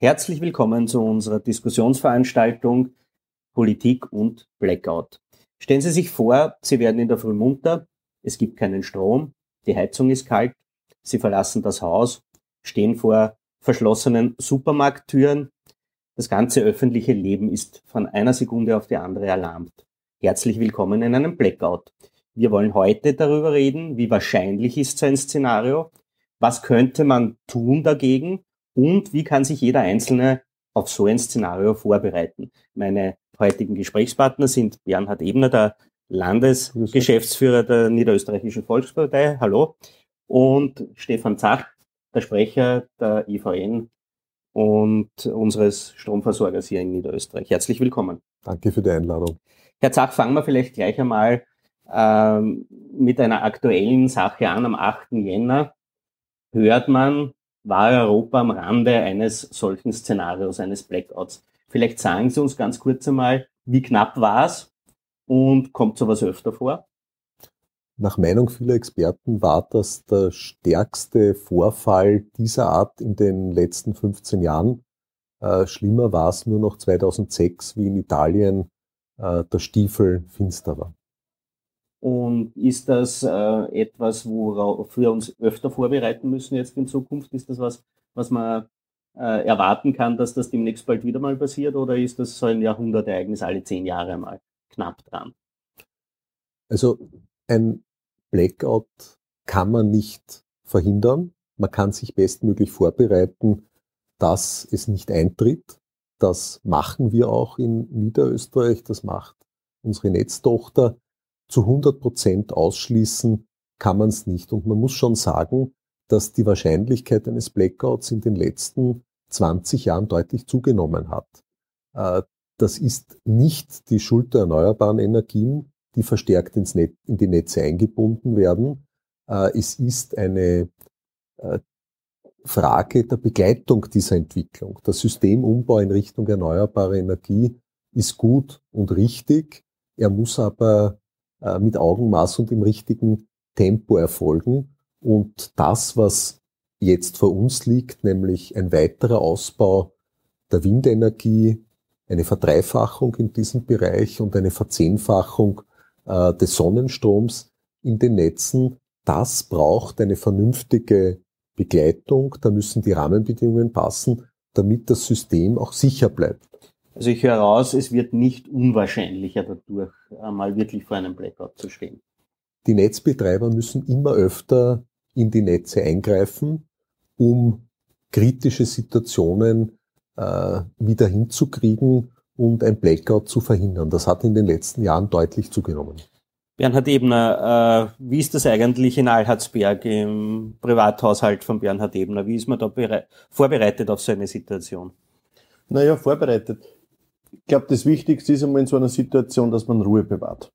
Herzlich willkommen zu unserer Diskussionsveranstaltung Politik und Blackout. Stellen Sie sich vor, Sie werden in der Früh munter, es gibt keinen Strom, die Heizung ist kalt, Sie verlassen das Haus, stehen vor verschlossenen Supermarkttüren. Das ganze öffentliche Leben ist von einer Sekunde auf die andere erlahmt. Herzlich willkommen in einem Blackout. Wir wollen heute darüber reden, wie wahrscheinlich ist so ein Szenario, was könnte man tun dagegen und wie kann sich jeder Einzelne auf so ein Szenario vorbereiten. Meine heutigen Gesprächspartner sind Bernhard Ebner, der Landesgeschäftsführer der Niederösterreichischen Volkspartei. Hallo. Und Stefan Zach, der Sprecher der IVN und unseres Stromversorgers hier in Niederösterreich. Herzlich willkommen. Danke für die Einladung. Herr Zach, fangen wir vielleicht gleich einmal ähm, mit einer aktuellen Sache an. Am 8. Jänner hört man, war Europa am Rande eines solchen Szenarios, eines Blackouts. Vielleicht sagen Sie uns ganz kurz einmal, wie knapp war es und kommt sowas öfter vor? Nach Meinung vieler Experten war das der stärkste Vorfall dieser Art in den letzten 15 Jahren. Äh, schlimmer war es nur noch 2006, wie in Italien äh, der Stiefel finster war. Und ist das äh, etwas, worauf wir uns öfter vorbereiten müssen jetzt in Zukunft? Ist das was, was man äh, erwarten kann, dass das demnächst bald wieder mal passiert? Oder ist das so ein Jahrhundertereignis alle zehn Jahre mal knapp dran? Also ein Blackout kann man nicht verhindern. Man kann sich bestmöglich vorbereiten, dass es nicht eintritt. Das machen wir auch in Niederösterreich. Das macht unsere Netztochter zu 100 Prozent ausschließen kann man es nicht. Und man muss schon sagen, dass die Wahrscheinlichkeit eines Blackouts in den letzten 20 Jahren deutlich zugenommen hat. Äh, das ist nicht die Schuld der erneuerbaren Energien, die verstärkt ins Netz, in die Netze eingebunden werden. Äh, es ist eine äh, Frage der Begleitung dieser Entwicklung. Der Systemumbau in Richtung erneuerbare Energie ist gut und richtig. Er muss aber äh, mit Augenmaß und im richtigen Tempo erfolgen. Und das, was jetzt vor uns liegt, nämlich ein weiterer Ausbau der Windenergie, eine Verdreifachung in diesem Bereich und eine Verzehnfachung äh, des Sonnenstroms in den Netzen, das braucht eine vernünftige Begleitung. Da müssen die Rahmenbedingungen passen, damit das System auch sicher bleibt. Also ich höre raus, es wird nicht unwahrscheinlicher dadurch, einmal wirklich vor einem Blackout zu stehen. Die Netzbetreiber müssen immer öfter in die Netze eingreifen, um kritische Situationen äh, wieder hinzukriegen und ein Blackout zu verhindern. Das hat in den letzten Jahren deutlich zugenommen. Bernhard Ebner, äh, wie ist das eigentlich in Alhardsberg im Privathaushalt von Bernhard Ebner? Wie ist man da vorbereitet auf so eine Situation? Naja, vorbereitet ich glaube, das Wichtigste ist einmal in so einer Situation, dass man Ruhe bewahrt.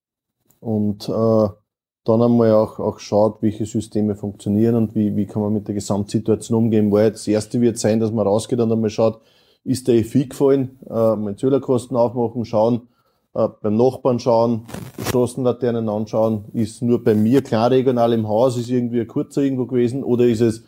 Und äh, dann einmal auch, auch schaut, welche Systeme funktionieren und wie, wie kann man mit der Gesamtsituation umgehen. Weil das erste wird sein, dass man rausgeht und einmal schaut, ist der EFI gefallen, äh, mal Zählerkosten aufmachen, schauen, äh, beim Nachbarn schauen, Straßenlaternen anschauen, ist nur bei mir klar regional im Haus, ist irgendwie ein kurzer irgendwo gewesen oder ist es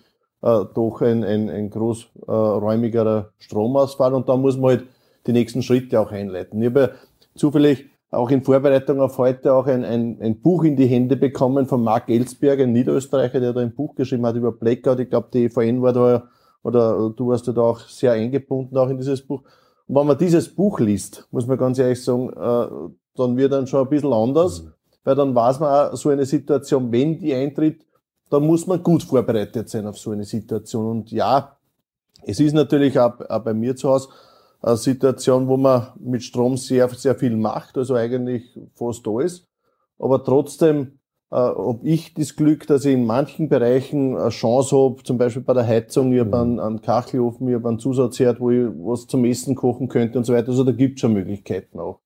äh, doch ein, ein, ein großräumigerer Stromausfall und da muss man halt die nächsten Schritte auch einleiten. Ich habe ja zufällig auch in Vorbereitung auf heute auch ein, ein, ein Buch in die Hände bekommen von Marc Elsberg, ein Niederösterreicher, der da ein Buch geschrieben hat über Blackout. Ich glaube, die EVN war da, oder du warst da auch sehr eingebunden auch in dieses Buch. Und wenn man dieses Buch liest, muss man ganz ehrlich sagen, äh, dann wird dann schon ein bisschen anders, mhm. weil dann weiß man auch, so eine Situation, wenn die eintritt, dann muss man gut vorbereitet sein auf so eine Situation. Und ja, es ist natürlich auch, auch bei mir zu Hause, eine Situation, wo man mit Strom sehr, sehr viel macht, also eigentlich fast alles. Aber trotzdem äh, habe ich das Glück, dass ich in manchen Bereichen eine Chance habe, zum Beispiel bei der Heizung, ich habe mhm. einen, einen Kachelofen, ich habe einen Zusatzherd, wo ich was zum Essen kochen könnte und so weiter. Also da gibt es schon Möglichkeiten auch.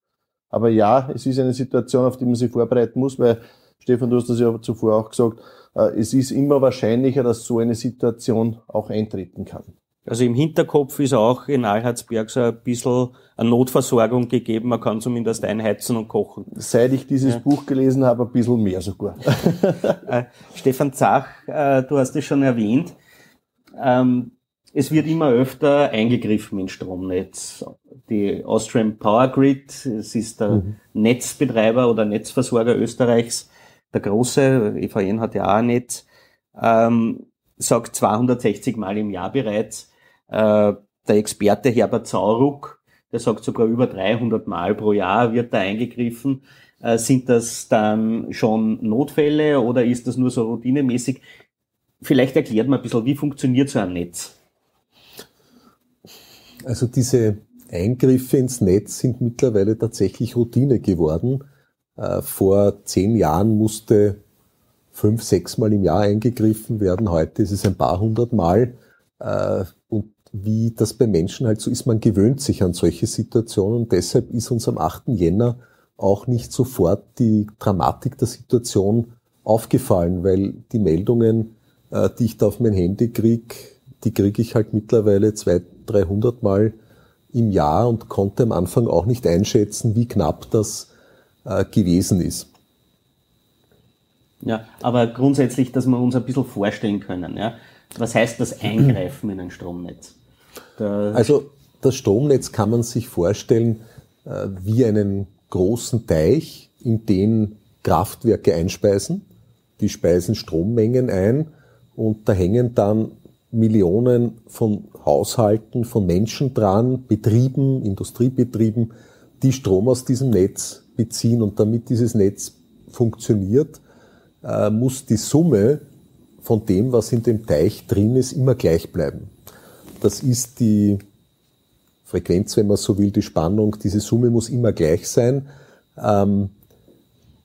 Aber ja, es ist eine Situation, auf die man sich vorbereiten muss, weil, Stefan, du hast das ja zuvor auch gesagt, äh, es ist immer wahrscheinlicher, dass so eine Situation auch eintreten kann. Also im Hinterkopf ist auch in Alhardsberg so ein bisschen eine Notversorgung gegeben. Man kann zumindest einheizen und kochen. Seit ich dieses ja. Buch gelesen habe, ein bisschen mehr sogar. äh, Stefan Zach, äh, du hast es schon erwähnt. Ähm, es wird immer öfter eingegriffen ins Stromnetz. Die Austrian Power Grid, es ist der mhm. Netzbetreiber oder Netzversorger Österreichs, der große, EVN hat ja auch ein Netz, ähm, sagt 260 Mal im Jahr bereits. Äh, der Experte Herbert Sauruck, der sagt sogar über 300 Mal pro Jahr wird da eingegriffen. Äh, sind das dann schon Notfälle oder ist das nur so routinemäßig? Vielleicht erklärt man ein bisschen, wie funktioniert so ein Netz? Also diese Eingriffe ins Netz sind mittlerweile tatsächlich Routine geworden. Äh, vor zehn Jahren musste fünf, sechs Mal im Jahr eingegriffen werden. Heute ist es ein paar hundert Mal. Äh, und wie das bei Menschen halt so ist, man gewöhnt sich an solche Situationen. Und deshalb ist uns am 8. Jänner auch nicht sofort die Dramatik der Situation aufgefallen, weil die Meldungen, äh, die ich da auf mein Handy kriege, die kriege ich halt mittlerweile 200, 300 Mal im Jahr und konnte am Anfang auch nicht einschätzen, wie knapp das äh, gewesen ist. Ja, aber grundsätzlich, dass wir uns ein bisschen vorstellen können. Ja? Was heißt das Eingreifen in ein Stromnetz? Da also das Stromnetz kann man sich vorstellen äh, wie einen großen Teich, in den Kraftwerke einspeisen. Die speisen Strommengen ein und da hängen dann Millionen von Haushalten, von Menschen dran, Betrieben, Industriebetrieben, die Strom aus diesem Netz beziehen. Und damit dieses Netz funktioniert, äh, muss die Summe von dem, was in dem Teich drin ist, immer gleich bleiben. Das ist die Frequenz, wenn man so will, die Spannung. Diese Summe muss immer gleich sein. Ähm,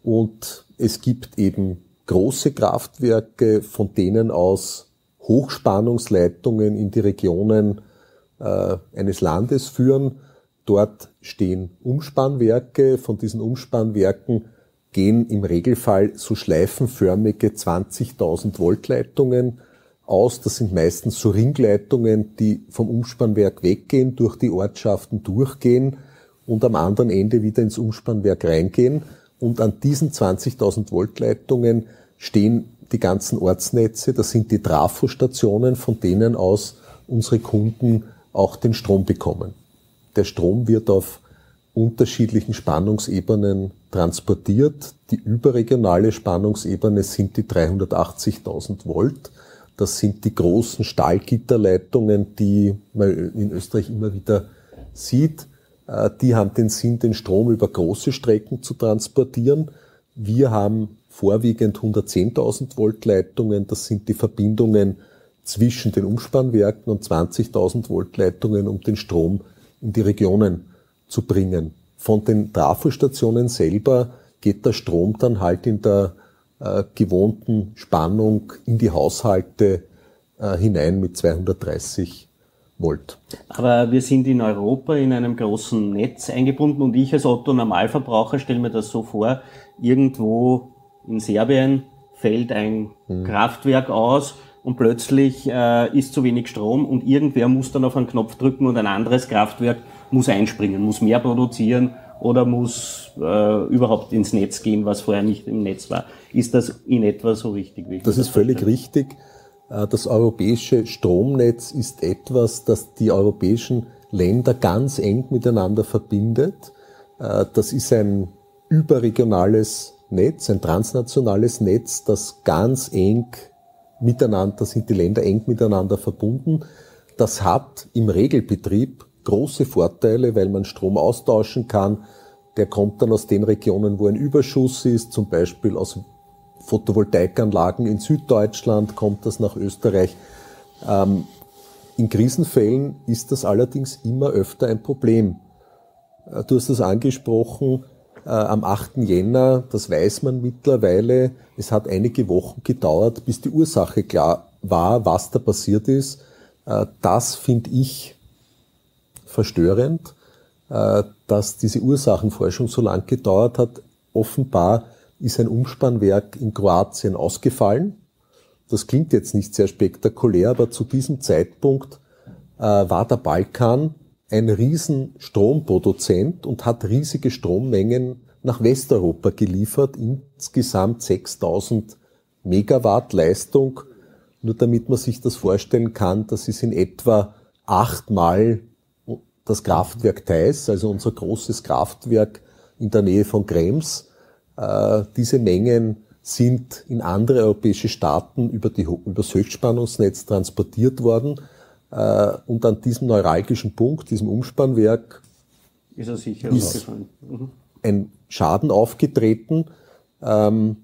und es gibt eben große Kraftwerke, von denen aus Hochspannungsleitungen in die Regionen äh, eines Landes führen. Dort stehen Umspannwerke. Von diesen Umspannwerken gehen im Regelfall so schleifenförmige 20.000 Volt Leitungen aus. Das sind meistens so Ringleitungen, die vom Umspannwerk weggehen, durch die Ortschaften durchgehen und am anderen Ende wieder ins Umspannwerk reingehen. Und an diesen 20.000 Volt Leitungen stehen die ganzen Ortsnetze, das sind die Trafostationen, von denen aus unsere Kunden auch den Strom bekommen. Der Strom wird auf unterschiedlichen Spannungsebenen transportiert. Die überregionale Spannungsebene sind die 380.000 Volt. Das sind die großen Stahlgitterleitungen, die man in Österreich immer wieder sieht. Äh, die haben den Sinn, den Strom über große Strecken zu transportieren. Wir haben vorwiegend 110.000 Volt Leitungen. Das sind die Verbindungen zwischen den Umspannwerken und 20.000 Volt Leitungen, um den Strom in die Regionen zu bringen. Von den Trafostationen selber geht der Strom dann halt in der äh, gewohnten Spannung in die Haushalte äh, hinein mit 230 Volt. Aber wir sind in Europa in einem großen Netz eingebunden und ich als Otto Normalverbraucher stelle mir das so vor, irgendwo in Serbien fällt ein mhm. Kraftwerk aus und plötzlich äh, ist zu wenig Strom und irgendwer muss dann auf einen Knopf drücken und ein anderes Kraftwerk muss einspringen, muss mehr produzieren oder muss äh, überhaupt ins Netz gehen, was vorher nicht im Netz war. Ist das in etwa so richtig? Wie das ist völlig verstehe? richtig. Äh, das europäische Stromnetz ist etwas, das die europäischen Länder ganz eng miteinander verbindet. Äh, das ist ein überregionales Netz, ein transnationales Netz, das ganz eng miteinander, da sind die Länder eng miteinander verbunden. Das hat im Regelbetrieb große Vorteile, weil man Strom austauschen kann. Der kommt dann aus den Regionen, wo ein Überschuss ist, zum Beispiel aus Photovoltaikanlagen in Süddeutschland kommt das nach Österreich. Ähm, in Krisenfällen ist das allerdings immer öfter ein Problem. Äh, du hast das angesprochen, äh, am 8. Jänner, das weiß man mittlerweile. Es hat einige Wochen gedauert, bis die Ursache klar war, was da passiert ist. Äh, das finde ich verstörend, äh, dass diese Ursachenforschung so lang gedauert hat. Offenbar ist ein Umspannwerk in Kroatien ausgefallen. Das klingt jetzt nicht sehr spektakulär, aber zu diesem Zeitpunkt war der Balkan ein riesen Stromproduzent und hat riesige Strommengen nach Westeuropa geliefert, insgesamt 6000 Megawatt Leistung Nur damit man sich das vorstellen kann, das ist in etwa achtmal das Kraftwerk Theis, also unser großes Kraftwerk in der Nähe von Krems. Äh, diese Mengen sind in andere europäische Staaten über, die, über das Höchstspannungsnetz transportiert worden. Äh, und an diesem neuralgischen Punkt, diesem Umspannwerk, ist, ist mhm. ein Schaden aufgetreten. Ähm,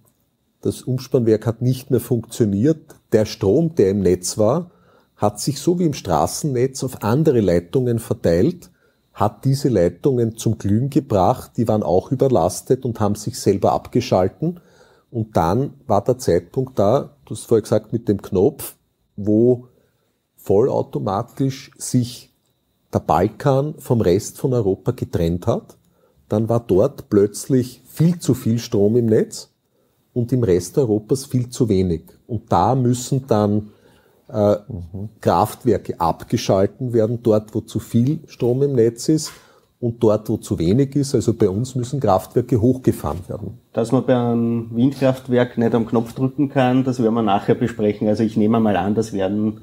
das Umspannwerk hat nicht mehr funktioniert. Der Strom, der im Netz war, hat sich so wie im Straßennetz auf andere Leitungen verteilt, hat diese Leitungen zum Glühen gebracht, die waren auch überlastet und haben sich selber abgeschalten. Und dann war der Zeitpunkt da, du hast vorher gesagt, mit dem Knopf, wo vollautomatisch sich der Balkan vom Rest von Europa getrennt hat. Dann war dort plötzlich viel zu viel Strom im Netz und im Rest Europas viel zu wenig. Und da müssen dann äh, mhm. Kraftwerke abgeschalten werden, dort wo zu viel Strom im Netz ist und dort, wo zu wenig ist, also bei uns müssen Kraftwerke hochgefahren werden. Dass man bei einem Windkraftwerk nicht am Knopf drücken kann, das werden wir nachher besprechen. Also ich nehme mal an, das werden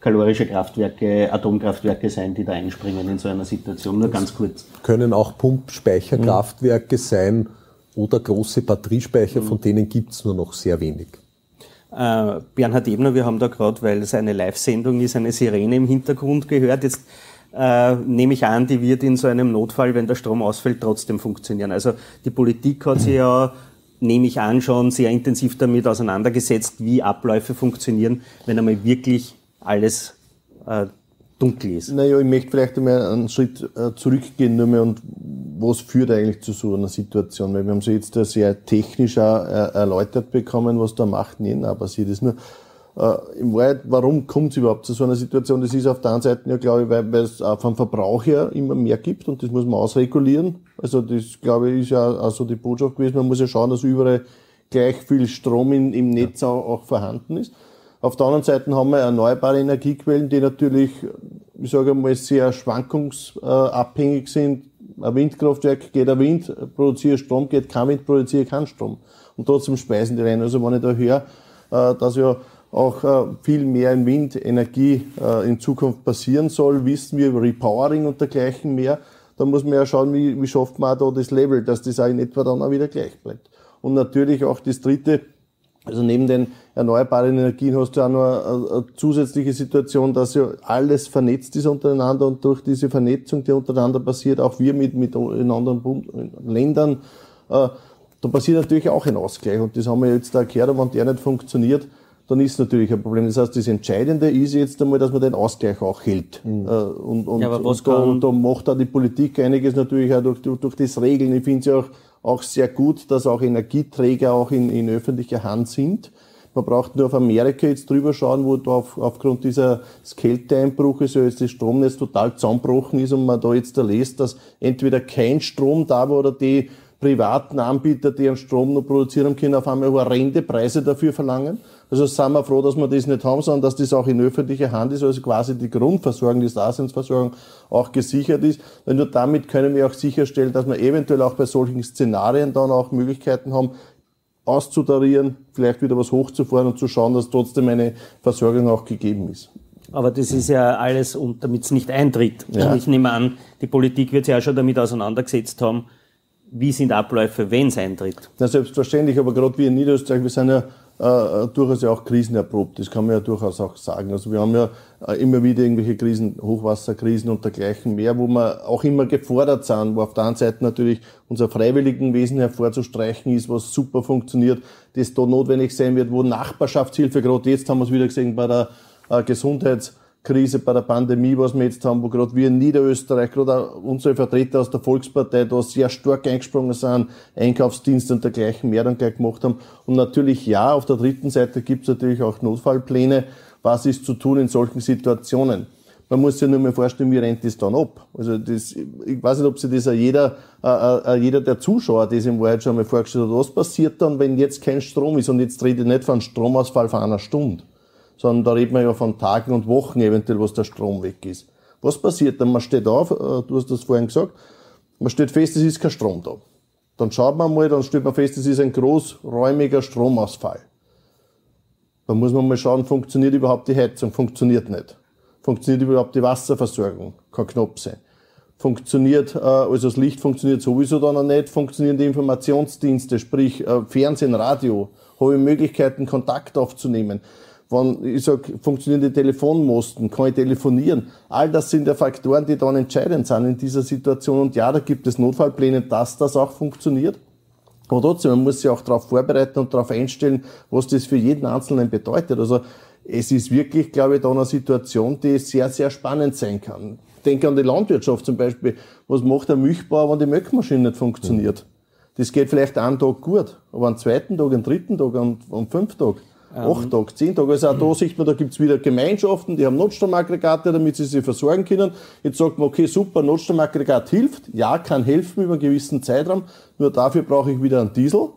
kalorische Kraftwerke, Atomkraftwerke sein, die da einspringen in so einer Situation. Nur ganz kurz. Können auch Pumpspeicherkraftwerke mhm. sein oder große Batteriespeicher, mhm. von denen gibt's nur noch sehr wenig. Äh, Bernhard Ebner, wir haben da gerade, weil es eine Live-Sendung ist, eine Sirene im Hintergrund gehört. Jetzt äh, nehme ich an, die wird in so einem Notfall, wenn der Strom ausfällt, trotzdem funktionieren. Also die Politik hat sich ja, nehme ich an, schon sehr intensiv damit auseinandergesetzt, wie Abläufe funktionieren, wenn einmal wirklich alles äh, dunkel ist. Naja, ich möchte vielleicht einmal einen Schritt äh, zurückgehen nur mehr und was führt eigentlich zu so einer Situation? Weil wir haben so jetzt sehr technisch äh, erläutert bekommen, was da macht nicht passiert ist. Nur, äh, Im Wahrheit, warum kommt es überhaupt zu so einer Situation? Das ist auf der einen Seite ja, glaube ich, weil, es vom Verbrauch her immer mehr gibt und das muss man ausregulieren. Also das, glaube ich, ist ja auch die Botschaft gewesen. Man muss ja schauen, dass überall gleich viel Strom in, im Netz auch, auch vorhanden ist. Auf der anderen Seite haben wir erneuerbare Energiequellen, die natürlich, ich sage mal, sehr schwankungsabhängig sind. Ein Windkraftwerk geht ein Wind, produziert Strom, geht kein Wind, produziert keinen Strom. Und trotzdem speisen die rein. Also wenn ich da höre, äh, dass ja auch äh, viel mehr in Windenergie äh, in Zukunft passieren soll, wissen wir über Repowering und dergleichen mehr. Da muss man ja schauen, wie, wie schafft man da das Level, dass das auch in etwa dann auch wieder gleich bleibt. Und natürlich auch das dritte, also neben den erneuerbaren Energien hast du auch noch eine, eine, zusätzliche Situation, dass ja alles vernetzt ist untereinander und durch diese Vernetzung, die untereinander passiert, auch wir mit, mit in anderen Bund Ländern, äh, da passiert natürlich auch ein Ausgleich und das haben wir jetzt da gehört, wenn der nicht funktioniert, dann ist natürlich ein Problem. Das heißt, das Entscheidende ist jetzt einmal, dass man den Ausgleich auch hält. Mhm. Äh, und, und, ja, und, da, und da macht auch die Politik einiges natürlich auch durch, durch, durch das Regeln. Ich finde es ja auch auch sehr gut, dass auch Energieträger auch in, in öffentlicher Hand sind. Man braucht nur auf Amerika jetzt drüber schauen, wo da auf, aufgrund dieser Kälteeinbruches ja jetzt das Stromnetz total zusammenbrochen ist und man da jetzt da lässt, dass entweder kein Strom da war oder die privaten Anbieter, die einen Strom noch produzieren können, auf einmal horrende Preise dafür verlangen. Also sind wir froh, dass wir das nicht haben, sondern dass das auch in öffentlicher Hand ist, also quasi die Grundversorgung, die Daseinsversorgung auch gesichert ist. Weil nur damit können wir auch sicherstellen, dass wir eventuell auch bei solchen Szenarien dann auch Möglichkeiten haben, auszutarieren, vielleicht wieder was hochzufahren und zu schauen, dass trotzdem eine Versorgung auch gegeben ist. Aber das ist ja alles, damit es nicht eintritt. Ja. Ich nehme an, die Politik wird sich ja schon damit auseinandergesetzt haben, wie sind Abläufe, wenn es eintritt? Na, selbstverständlich, aber gerade wir in Niederösterreich, wir sind ja äh, durchaus ja auch krisenerprobt. Das kann man ja durchaus auch sagen. Also wir haben ja äh, immer wieder irgendwelche Krisen, Hochwasserkrisen und dergleichen mehr, wo wir auch immer gefordert sind, wo auf der einen Seite natürlich unser Freiwilligenwesen hervorzustreichen ist, was super funktioniert, das da notwendig sein wird, wo Nachbarschaftshilfe, gerade jetzt haben wir es wieder gesehen bei der äh, Gesundheits- Krise bei der Pandemie, was wir jetzt haben, wo gerade wir in Niederösterreich, gerade unsere Vertreter aus der Volkspartei da sehr stark eingesprungen sind, Einkaufsdienste und dergleichen mehr dann gleich gemacht haben. Und natürlich ja, auf der dritten Seite gibt es natürlich auch Notfallpläne. Was ist zu tun in solchen Situationen? Man muss sich nur mal vorstellen, wie rennt das dann ab? Also das, ich weiß nicht, ob sich das auch jeder, äh, äh, jeder der Zuschauer das im Wahrheit schon mal vorgestellt hat. Was passiert dann, wenn jetzt kein Strom ist? Und jetzt rede ich nicht von Stromausfall von einer Stunde sondern da reden wir ja von Tagen und Wochen eventuell, was der Strom weg ist. Was passiert dann? Man steht auf, äh, du hast das vorhin gesagt, man stellt fest, es ist kein Strom da. Dann schaut man mal, dann stellt man fest, es ist ein großräumiger Stromausfall. Da muss man mal schauen, funktioniert überhaupt die Heizung? Funktioniert nicht. Funktioniert überhaupt die Wasserversorgung? Kann knapp sein. Funktioniert, äh, also das Licht funktioniert sowieso dann noch nicht, funktionieren die Informationsdienste, sprich äh, Fernsehen, Radio, habe ich Möglichkeiten, Kontakt aufzunehmen. Wenn ich sage, funktionieren die Telefonmosten, kann ich telefonieren. All das sind ja Faktoren, die dann entscheidend sind in dieser Situation. Und ja, da gibt es Notfallpläne, dass das auch funktioniert. Aber trotzdem, man muss sich auch darauf vorbereiten und darauf einstellen, was das für jeden Einzelnen bedeutet. Also es ist wirklich, glaube ich, da eine Situation, die sehr, sehr spannend sein kann. Denke an die Landwirtschaft zum Beispiel. Was macht der Milchbauer, wenn die Melkmaschine nicht funktioniert? Das geht vielleicht einen Tag gut, aber am zweiten Tag, am dritten Tag, am, am fünften Tag acht Tage, zehn Tage. Also auch da sieht man, da gibt's wieder Gemeinschaften, die haben Notstromaggregate, damit sie sich versorgen können. Jetzt sagt man, okay, super, Notstromaggregat hilft. Ja, kann helfen über einen gewissen Zeitraum. Nur dafür brauche ich wieder einen Diesel.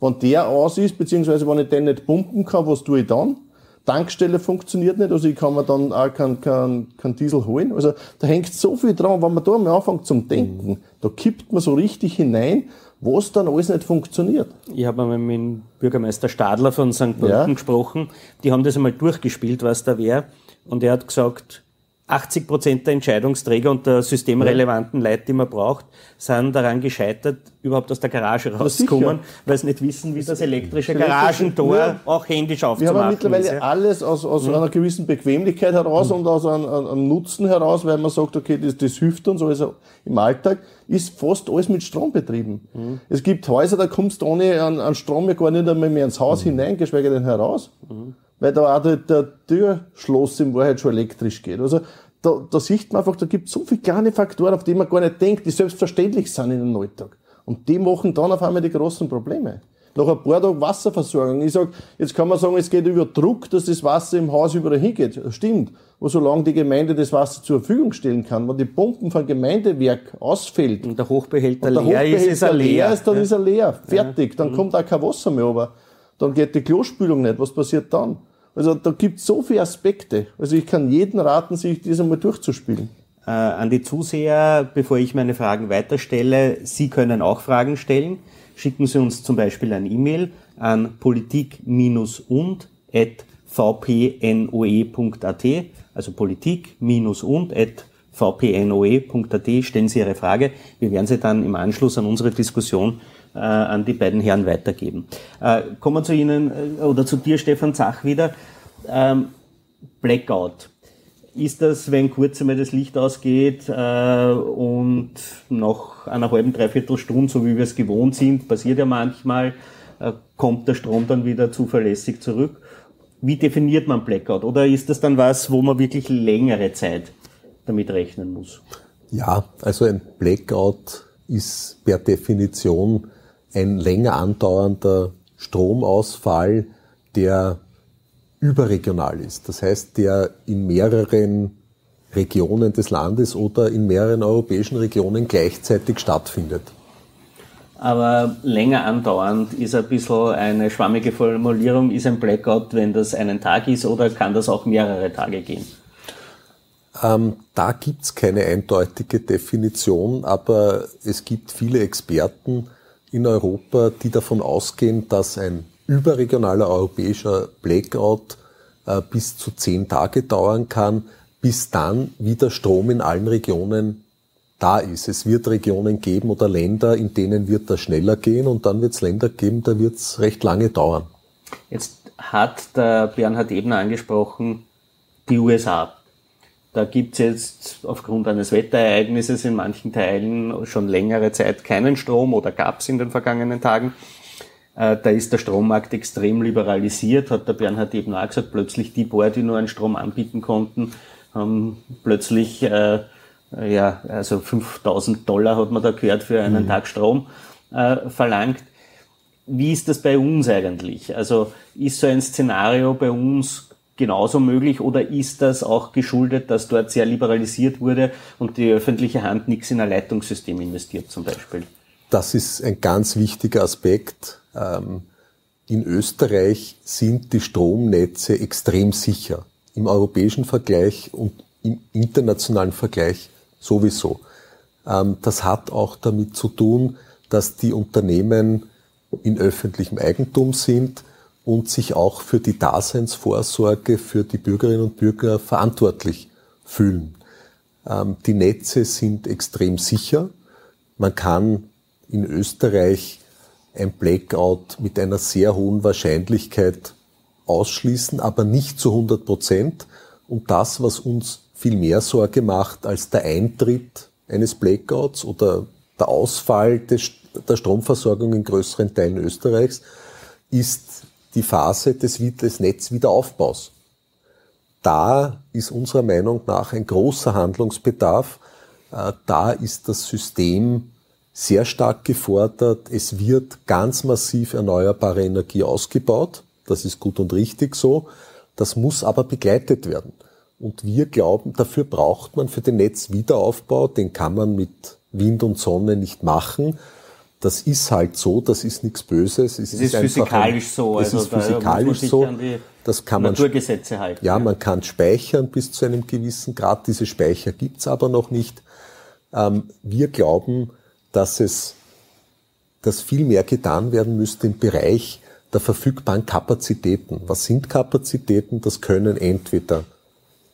Wenn der aus ist, beziehungsweise wenn ich den nicht pumpen kann, was tue ich dann? Tankstelle funktioniert nicht, also ich kann mir dann auch keinen kein, kein Diesel holen. Also da hängt so viel dran. Wenn man da mal anfängt zum Denken, da kippt man so richtig hinein was dann alles nicht funktioniert. Ich habe einmal mit dem Bürgermeister Stadler von St. Pölten ja. gesprochen. Die haben das einmal durchgespielt, was da wäre. Und er hat gesagt, 80 Prozent der Entscheidungsträger und der systemrelevanten ja. Leute, die man braucht, sind daran gescheitert, überhaupt aus der Garage rauszukommen, weil sie nicht wissen, wie das elektrische Garagentor ja. auch händisch aufzumachen Wir haben mittlerweile ist, ja. alles aus, aus mhm. einer gewissen Bequemlichkeit heraus mhm. und aus einem, einem, Nutzen heraus, weil man sagt, okay, das, das hilft uns also im Alltag, ist fast alles mit Strom betrieben. Mhm. Es gibt Häuser, da kommst du ohne an, an Strom gar nicht einmal mehr ins Haus mhm. hinein, geschweige denn heraus. Mhm weil da auch der, der Türschloss in Wahrheit schon elektrisch geht. Also da, da sieht man einfach, da gibt es so viele kleine Faktoren, auf die man gar nicht denkt, die selbstverständlich sind in den Alltag. Und die machen dann auf einmal die großen Probleme. Nach ein paar Tagen Wasserversorgung. Ich sag, jetzt kann man sagen, es geht über Druck, dass das Wasser im Haus überall hingeht. Stimmt. Aber solange die Gemeinde das Wasser zur Verfügung stellen kann, wenn die Pumpen vom Gemeindewerk ausfällt und der Hochbehälter, und der leer Hochbehälter ist, ist er leer, leer ist, dann ja. ist er leer. Fertig. Dann mhm. kommt auch kein Wasser mehr aber Dann geht die Klospülung nicht. Was passiert dann? Also da gibt es so viele Aspekte. Also ich kann jeden raten, sich das einmal durchzuspielen. Äh, an die Zuseher, bevor ich meine Fragen weiterstelle, Sie können auch Fragen stellen. Schicken Sie uns zum Beispiel ein E-Mail an politik-und.vpnoe.at, also politik-und.vpnoe.at, stellen Sie Ihre Frage. Wir werden sie dann im Anschluss an unsere Diskussion äh, an die beiden Herren weitergeben. Äh, kommen wir zu Ihnen äh, oder zu dir, Stefan Zach, wieder. Ähm, Blackout. Ist das, wenn kurz einmal das Licht ausgeht äh, und nach einer halben, dreiviertel Stunde, so wie wir es gewohnt sind, passiert ja manchmal, äh, kommt der Strom dann wieder zuverlässig zurück? Wie definiert man Blackout? Oder ist das dann was, wo man wirklich längere Zeit damit rechnen muss? Ja, also ein Blackout ist per Definition ein länger andauernder Stromausfall, der überregional ist. Das heißt, der in mehreren Regionen des Landes oder in mehreren europäischen Regionen gleichzeitig stattfindet. Aber länger andauernd ist ein bisschen eine schwammige Formulierung. Ist ein Blackout, wenn das einen Tag ist oder kann das auch mehrere Tage gehen? Ähm, da gibt's keine eindeutige Definition, aber es gibt viele Experten, in Europa, die davon ausgehen, dass ein überregionaler europäischer Blackout äh, bis zu zehn Tage dauern kann, bis dann wieder Strom in allen Regionen da ist. Es wird Regionen geben oder Länder, in denen wird das schneller gehen und dann wird es Länder geben, da wird es recht lange dauern. Jetzt hat der Bernhard Ebner angesprochen, die USA. Da gibt's jetzt aufgrund eines Wetterereignisses in manchen Teilen schon längere Zeit keinen Strom oder gab's in den vergangenen Tagen. Äh, da ist der Strommarkt extrem liberalisiert, hat der Bernhard eben auch gesagt. Plötzlich die Bohr, die nur einen Strom anbieten konnten, haben plötzlich, äh, ja, also 5000 Dollar hat man da gehört für einen mhm. Tag Strom äh, verlangt. Wie ist das bei uns eigentlich? Also ist so ein Szenario bei uns genauso möglich oder ist das auch geschuldet, dass dort sehr liberalisiert wurde und die öffentliche Hand nichts in ein Leitungssystem investiert zum Beispiel? Das ist ein ganz wichtiger Aspekt. Ähm, in Österreich sind die Stromnetze extrem sicher. Im europäischen Vergleich und im internationalen Vergleich sowieso. Ähm, das hat auch damit zu tun, dass die Unternehmen in öffentlichem Eigentum sind und sich auch für die Daseinsvorsorge für die Bürgerinnen und Bürger verantwortlich fühlen. Ähm, die Netze sind extrem sicher. Man kann in Österreich ein Blackout mit einer sehr hohen Wahrscheinlichkeit ausschließen, aber nicht zu 100 Prozent. Und das, was uns viel mehr Sorge macht als der Eintritt eines Blackouts oder der Ausfall des, der Stromversorgung in größeren Teilen Österreichs, ist die Phase des, des Netzwiederaufbaus. Da ist unserer Meinung nach ein großer Handlungsbedarf. Äh, da ist das System sehr stark gefordert. Es wird ganz massiv erneuerbare Energie ausgebaut. Das ist gut und richtig so. Das muss aber begleitet werden. Und wir glauben, dafür braucht man für den Netzwiederaufbau, den kann man mit Wind und Sonne nicht machen. Das ist halt so, das ist nichts Böses. Es das ist, ist physikalisch ein, so. Das also ist physikalisch da so. Das kann man, Naturgesetze halten. Ja, man kann speichern bis zu einem gewissen Grad. Diese Speicher gibt's aber noch nicht. Ähm, wir glauben, dass es, dass viel mehr getan werden müsste im Bereich der verfügbaren Kapazitäten. Was sind Kapazitäten? Das können entweder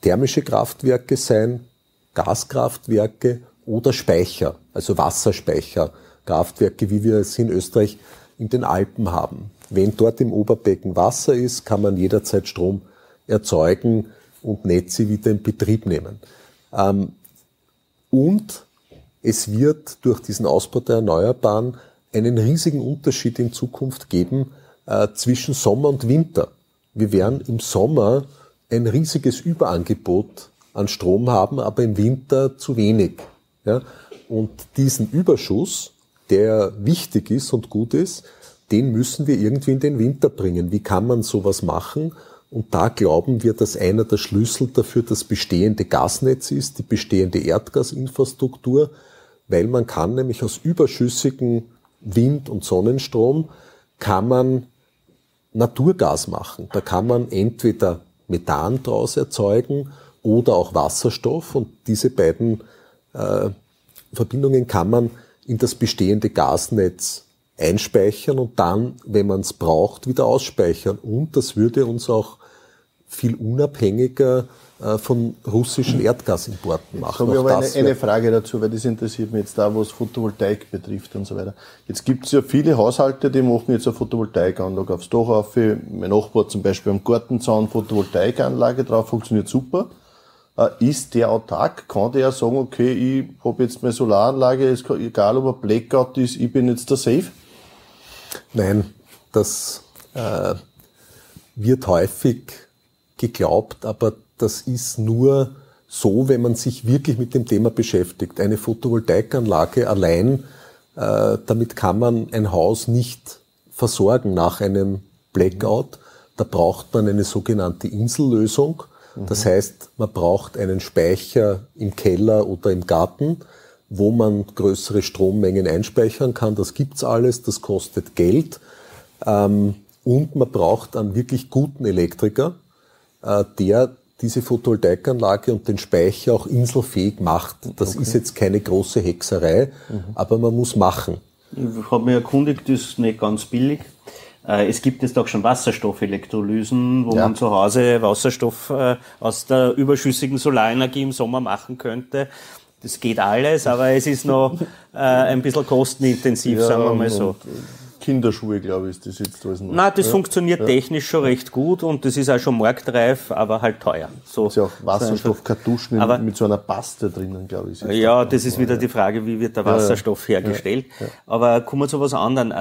thermische Kraftwerke sein, Gaskraftwerke oder Speicher, also Wasserspeicherkraftwerke, wie wir es in Österreich in den Alpen haben. Wenn dort im Oberbecken Wasser ist, kann man jederzeit Strom erzeugen und Netze wieder in Betrieb nehmen. Ähm, und es wird durch diesen Ausbau der Erneuerbaren einen riesigen Unterschied in Zukunft geben äh, zwischen Sommer und Winter. Wir werden im Sommer ein riesiges Überangebot an Strom haben, aber im Winter zu wenig. Und diesen Überschuss, der wichtig ist und gut ist, den müssen wir irgendwie in den Winter bringen. Wie kann man sowas machen? Und da glauben wir, dass einer der Schlüssel dafür das bestehende Gasnetz ist, die bestehende Erdgasinfrastruktur, weil man kann nämlich aus überschüssigen Wind- und Sonnenstrom kann man Naturgas machen. Da kann man entweder Methan daraus erzeugen oder auch Wasserstoff und diese beiden äh, Verbindungen kann man in das bestehende Gasnetz einspeichern und dann, wenn man es braucht, wieder ausspeichern. Und das würde uns auch viel unabhängiger äh, von russischen Erdgasimporten machen. Jetzt habe ich aber eine, eine, Frage dazu, weil das interessiert mich jetzt da, was Photovoltaik betrifft und so weiter. Jetzt gibt es ja viele Haushalte, die machen jetzt eine Photovoltaikanlage aufs Dach auf. Mein Nachbar zum Beispiel am Gartenzaun Photovoltaikanlage drauf, funktioniert super. Äh, ist der autark? Kann der sagen, okay, ich habe jetzt meine Solaranlage, ist egal ob er Blackout ist, ich bin jetzt der Safe? Nein, das äh, wird häufig geglaubt, aber das ist nur so, wenn man sich wirklich mit dem Thema beschäftigt. Eine Photovoltaikanlage allein, äh, damit kann man ein Haus nicht versorgen nach einem Blackout. Da braucht man eine sogenannte Insellösung. Das heißt, man braucht einen Speicher im Keller oder im Garten, wo man größere Strommengen einspeichern kann. Das gibt's alles, das kostet Geld. Ähm, und man braucht einen wirklich guten Elektriker, äh, der diese Photovoltaikanlage und den Speicher auch inselfähig macht. Das okay. ist jetzt keine große Hexerei, mhm. aber man muss machen. Ich habe mich erkundigt, das ist nicht ganz billig. Äh, es gibt jetzt auch schon Wasserstoffelektrolysen, wo ja. man zu Hause Wasserstoff äh, aus der überschüssigen Solarenergie im Sommer machen könnte. Das geht alles, aber es ist noch äh, ein bisschen kostenintensiv, ja, sagen wir mal so. Kinderschuhe, glaube ich, ist das jetzt alles noch. Nein, das ja? funktioniert ja. technisch schon recht gut und das ist auch schon marktreif, aber halt teuer. So, das ist ja auch Wasserstoffkartuschen so mit so einer Paste drinnen, glaube ich. Ja, das ist wieder die Frage, wie wird der Wasserstoff hergestellt. Aber kommen wir zu was anderem.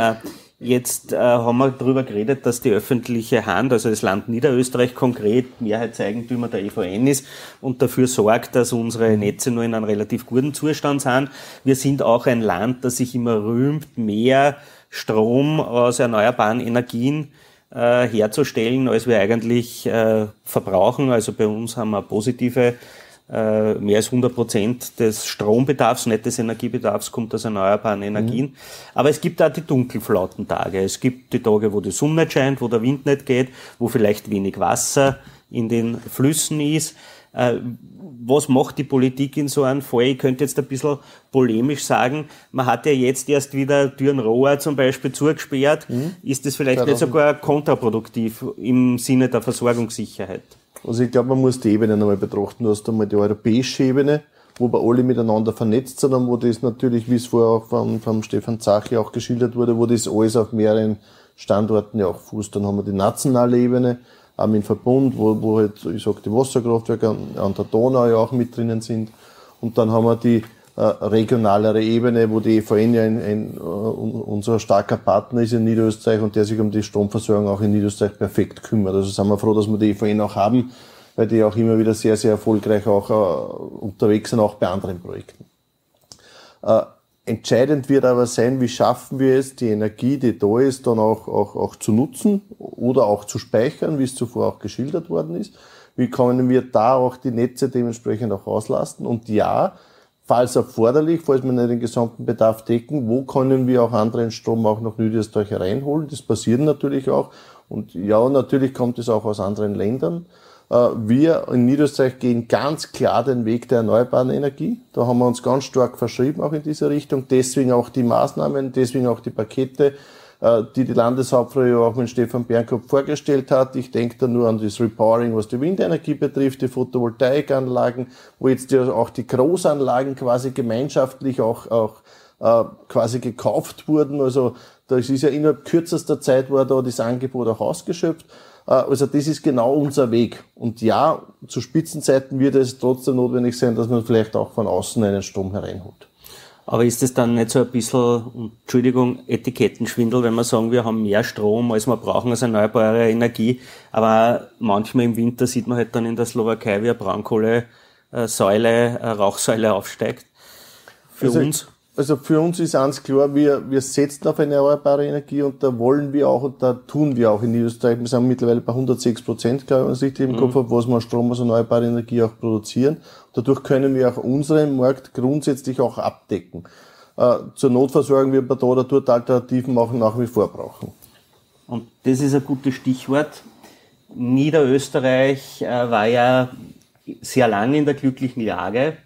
Jetzt äh, haben wir darüber geredet, dass die öffentliche Hand, also das Land Niederösterreich konkret Mehrheitseigentümer der EVN ist und dafür sorgt, dass unsere Netze nur in einem relativ guten Zustand sind. Wir sind auch ein Land, das sich immer rühmt, mehr Strom aus erneuerbaren Energien äh, herzustellen, als wir eigentlich äh, verbrauchen. Also bei uns haben wir positive mehr als 100 Prozent des Strombedarfs, nicht des Energiebedarfs, kommt aus erneuerbaren Energien. Mhm. Aber es gibt auch die dunkelflauten Tage. Es gibt die Tage, wo die Sonne nicht scheint, wo der Wind nicht geht, wo vielleicht wenig Wasser in den Flüssen ist. Äh, was macht die Politik in so einem Fall? Ich könnte jetzt ein bisschen polemisch sagen, man hat ja jetzt erst wieder Dürrenrohr zum Beispiel zugesperrt. Mhm. Ist das vielleicht nicht sogar kontraproduktiv im Sinne der Versorgungssicherheit? Also ich glaube, man muss die Ebene nochmal betrachten. Du hast einmal die europäische Ebene, wo wir alle miteinander vernetzt sind und wo das natürlich, wie es vorher auch von, von Stefan Zachi auch geschildert wurde, wo das alles auf mehreren Standorten ja auch fußt. Dann haben wir die nationale Ebene, auch mit Verbund, wo, wo halt, ich sag, die Wasserkraftwerke an, der Donau ja auch mit drinnen sind. Und dann haben wir die regionalere Ebene, wo die EVN ja ein, ein, uh, unser starker Partner ist in Niederösterreich und der sich um die Stromversorgung auch in Niederösterreich perfekt kümmert. Also sind wir froh, dass wir die EVN auch haben, weil die auch immer wieder sehr, sehr erfolgreich auch uh, unterwegs sind, auch bei anderen Projekten. Uh, Entscheidend wird aber sein, wie schaffen wir es, die Energie, die da ist, dann auch, auch, auch zu nutzen oder auch zu speichern, wie es zuvor auch geschildert worden ist. Wie können wir da auch die Netze dementsprechend auch auslasten? Und ja, falls erforderlich, falls wir nicht den gesamten Bedarf decken, wo können wir auch anderen Strom auch nach Niederösterreich reinholen? Das passiert natürlich auch. Und ja, natürlich kommt es auch aus anderen Ländern. Äh, wir in Niederösterreich gehen ganz klar den Weg der erneuerbaren Energie. Da haben wir uns ganz stark verschrieben, auch in diese Richtung. Deswegen auch die Maßnahmen, deswegen auch die Pakete, die die Landeshauptfrau ja auch mit Stefan Bernkopf vorgestellt hat. Ich denke da nur an das Repowering, was die Windenergie betrifft, die Photovoltaikanlagen, wo jetzt ja auch die Großanlagen quasi gemeinschaftlich auch, auch äh, quasi gekauft wurden. Also das ist ja innerhalb kürzester Zeit war da das Angebot auch ausgeschöpft. Äh, also das ist genau unser Weg. Und ja, zu Spitzenzeiten wird es trotzdem notwendig sein, dass man vielleicht auch von außen einen Strom hereinholt. Aber ist es dann nicht so ein bisschen, Entschuldigung, Etikettenschwindel, wenn wir sagen, wir haben mehr Strom, als wir brauchen als erneuerbare Energie. Aber manchmal im Winter sieht man halt dann in der Slowakei, wie eine Braunkohlesäule, eine Rauchsäule aufsteigt. Für also uns. Also für uns ist eins klar, wir, wir setzen auf erneuerbare Energie und da wollen wir auch und da tun wir auch in Niederösterreich. Wir sind mittlerweile bei 106 Prozent, glaube ich, wenn ich richtig im mhm. Kopf habe, was wir Strom aus erneuerbarer Energie auch produzieren. Dadurch können wir auch unseren Markt grundsätzlich auch abdecken. Äh, zur Notversorgung man da oder dort Alternativen auch nach wie vor brauchen. Und das ist ein gutes Stichwort. Niederösterreich äh, war ja sehr lange in der glücklichen Lage,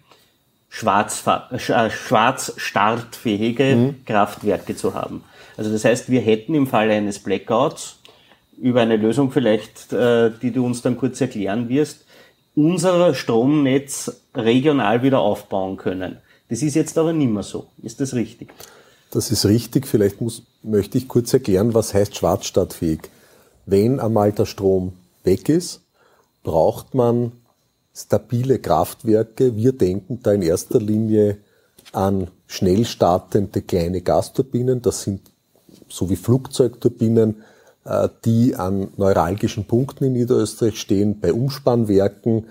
schwarz, äh, schwarz startfähige mhm. Kraftwerke zu haben. Also das heißt, wir hätten im Falle eines Blackouts über eine Lösung vielleicht, äh, die du uns dann kurz erklären wirst, unser Stromnetz regional wieder aufbauen können. Das ist jetzt aber nicht mehr so. Ist das richtig? Das ist richtig. Vielleicht muss, möchte ich kurz erklären, was heißt schwarzstartfähig. Wenn einmal der Strom weg ist, braucht man stabile Kraftwerke. Wir denken da in erster Linie an schnell startende kleine Gasturbinen. Das sind so wie Flugzeugturbinen, äh, die an neuralgischen Punkten in Niederösterreich stehen, bei Umspannwerken,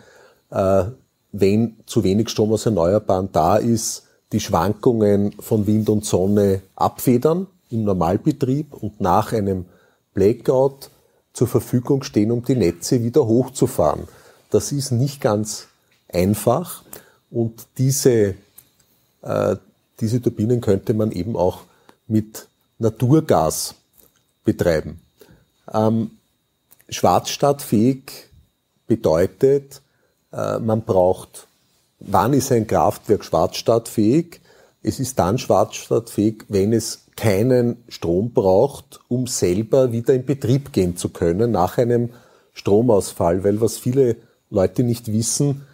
äh, wenn zu wenig Strom aus Erneuerbaren da ist, die Schwankungen von Wind und Sonne abfedern im Normalbetrieb und nach einem Blackout zur Verfügung stehen, um die Netze wieder hochzufahren. Das ist nicht ganz einfach und diese, äh, diese Turbinen könnte man eben auch mit Naturgas betreiben. Ähm, schwarzstartfähig bedeutet, äh, man braucht, wann ist ein Kraftwerk schwarzstartfähig? Es ist dann schwarzstartfähig, wenn es keinen Strom braucht, um selber wieder in Betrieb gehen zu können nach einem Stromausfall, weil was viele Leute nicht wissen,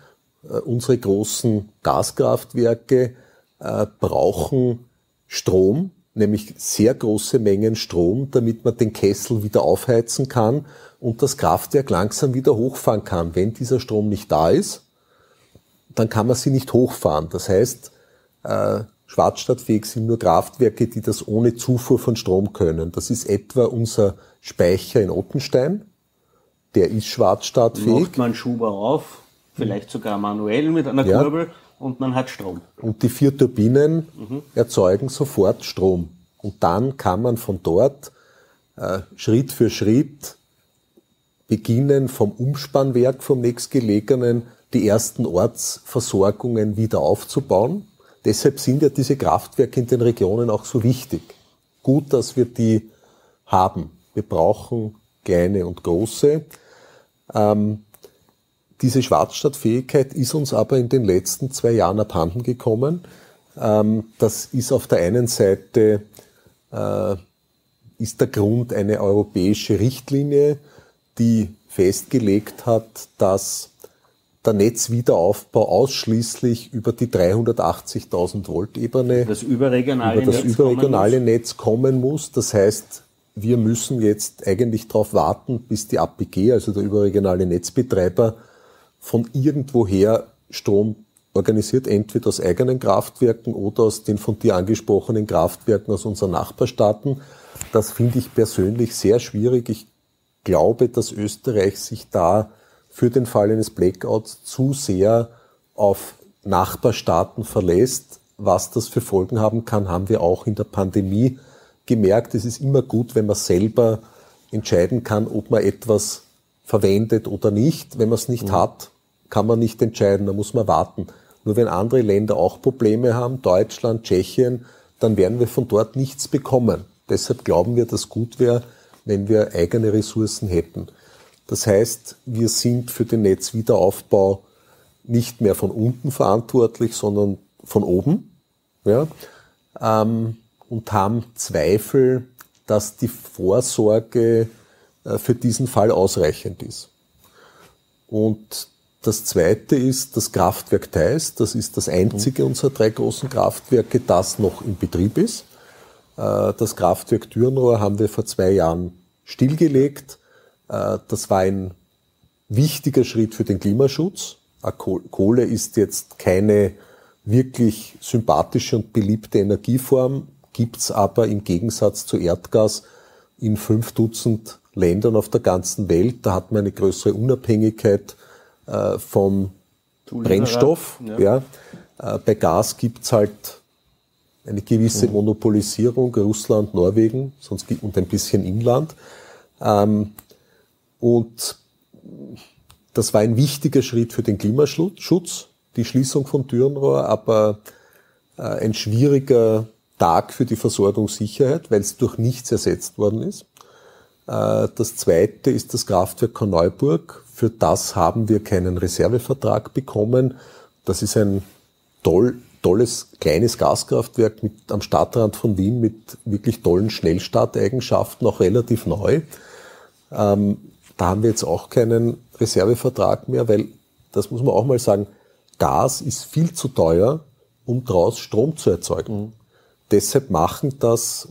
äh, unsere großen Gaskraftwerke äh, brauchen Strom, nämlich sehr große Mengen Strom, damit man den Kessel wieder aufheizen kann und das Kraftwerk langsam wieder hochfahren kann. Wenn dieser Strom nicht da ist, dann kann man sie nicht hochfahren. Das heißt, äh, schwarzstadtfähig sind nur Kraftwerke, die das ohne Zufuhr von Strom können. Das ist etwa unser Speicher in Ottenstein der ist schwarzstartfähig. Macht man Schuber auf, vielleicht sogar manuell mit einer ja. Kurbel und man hat Strom. Und die vier Turbinen mhm. erzeugen sofort Strom. Und dann kann man von dort äh, Schritt für Schritt beginnen vom Umspannwerk, vom nächstgelegenen, die ersten Ortsversorgungen wieder aufzubauen. Deshalb sind ja diese Kraftwerke in den Regionen auch so wichtig. Gut, dass wir die haben. Wir brauchen kleine und große. Ähm, diese Schwarzstadtfähigkeit ist uns aber in den letzten zwei Jahren abhanden gekommen. Ähm, das ist auf der einen Seite äh, ist der Grund eine europäische Richtlinie, die festgelegt hat, dass der Netzwiederaufbau ausschließlich über die 380.000 Volt Ebene, das überregionale, über das Netz, überregionale kommen Netz kommen muss. Das heißt, wir müssen jetzt eigentlich darauf warten, bis die APG, also der überregionale Netzbetreiber, von irgendwoher Strom organisiert, entweder aus eigenen Kraftwerken oder aus den von dir angesprochenen Kraftwerken aus unseren Nachbarstaaten. Das finde ich persönlich sehr schwierig. Ich glaube, dass Österreich sich da für den Fall eines Blackouts zu sehr auf Nachbarstaaten verlässt. Was das für Folgen haben kann, haben wir auch in der Pandemie gemerkt. Es ist immer gut, wenn man selber entscheiden kann, ob man etwas verwendet oder nicht. Wenn man es nicht mhm. hat, kann man nicht entscheiden, da muss man warten. Nur wenn andere Länder auch Probleme haben, Deutschland, Tschechien, dann werden wir von dort nichts bekommen. Deshalb glauben wir, dass gut wäre, wenn wir eigene Ressourcen hätten. Das heißt, wir sind für den Netzwiederaufbau nicht mehr von unten verantwortlich, sondern von oben. Ja, ähm, und haben Zweifel, dass die Vorsorge äh, für diesen Fall ausreichend ist. Und das zweite ist das Kraftwerk Theis. Das ist das einzige mhm. unserer drei großen Kraftwerke, das noch in Betrieb ist. Äh, das Kraftwerk Dürnrohr haben wir vor zwei Jahren stillgelegt. Äh, das war ein wichtiger Schritt für den Klimaschutz. Kohle ist jetzt keine wirklich sympathische und beliebte Energieform, gibt's aber im Gegensatz zu Erdgas in fünf Dutzend Ländern auf der ganzen Welt. Da hat man eine größere Unabhängigkeit äh, vom Brennstoff. Ja. ja. Äh, bei Gas gibt's halt eine gewisse mhm. Monopolisierung, Russland, Norwegen, sonst gibt, und ein bisschen Inland. Ähm, und das war ein wichtiger Schritt für den Klimaschutz, die Schließung von Dürrenrohr, aber äh, ein schwieriger Tag für die Versorgungssicherheit, weil es durch nichts ersetzt worden ist. Äh, das zweite ist das Kraftwerk Korneuburg. Für das haben wir keinen Reservevertrag bekommen. Das ist ein toll, tolles kleines Gaskraftwerk mit, am Stadtrand von Wien mit wirklich tollen Schnellstarteigenschaften, auch relativ neu. Ähm, da haben wir jetzt auch keinen Reservevertrag mehr, weil, das muss man auch mal sagen, Gas ist viel zu teuer, um daraus Strom zu erzeugen. Mhm. Deshalb machen das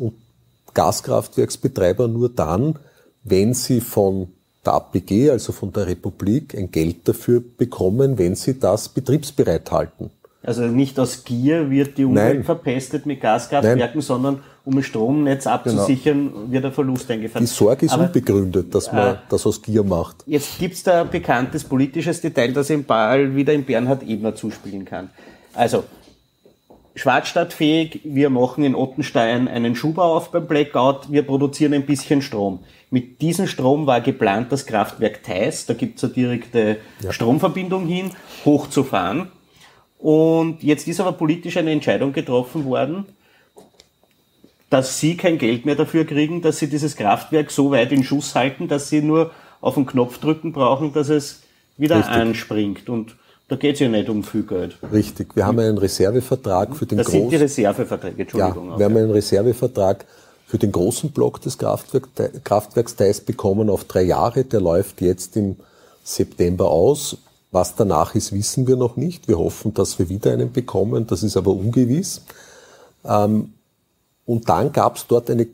Gaskraftwerksbetreiber nur dann, wenn sie von der APG, also von der Republik, ein Geld dafür bekommen, wenn sie das betriebsbereit halten. Also nicht aus Gier wird die Umwelt Nein. verpestet mit Gaskraftwerken, Nein. sondern um ein Stromnetz abzusichern, genau. wird ein Verlust eingefahren. Die Sorge ist Aber, unbegründet, dass man äh, das aus Gier macht. Jetzt gibt's da ein bekanntes politisches Detail, das im Ball wieder in Bernhard Ebner zuspielen kann. Also, Schwarzstadtfähig, wir machen in Ottenstein einen Schuhbau auf beim Blackout, wir produzieren ein bisschen Strom. Mit diesem Strom war geplant, das Kraftwerk Theis, da gibt's eine direkte ja. Stromverbindung hin, hochzufahren. Und jetzt ist aber politisch eine Entscheidung getroffen worden, dass sie kein Geld mehr dafür kriegen, dass sie dieses Kraftwerk so weit in Schuss halten, dass sie nur auf den Knopf drücken brauchen, dass es wieder Richtig. anspringt. Und da geht es ja nicht um viel Geld. Richtig. Wir haben einen Reservevertrag für den großen... Das sind die Reserveverträge, Entschuldigung. Ja, wir haben einen Reservevertrag für den großen Block des Kraftwerk, Kraftwerksteils bekommen auf drei Jahre. Der läuft jetzt im September aus. Was danach ist, wissen wir noch nicht. Wir hoffen, dass wir wieder einen bekommen. Das ist aber ungewiss. Ähm, und dann gab es dort eine,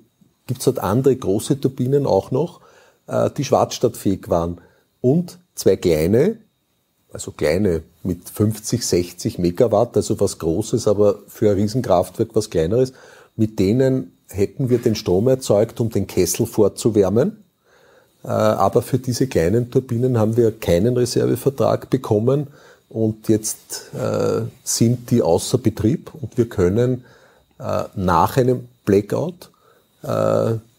gibt es dort andere große Turbinen auch noch, äh, die schwarzstadtfähig waren. Und zwei kleine, also kleine mit 50, 60 Megawatt, also was Großes, aber für ein Riesenkraftwerk was Kleineres. Mit denen hätten wir den Strom erzeugt, um den Kessel vorzuwärmen. Äh, aber für diese kleinen Turbinen haben wir keinen Reservevertrag bekommen und jetzt äh, sind die außer Betrieb und wir können äh, nach einem Blackout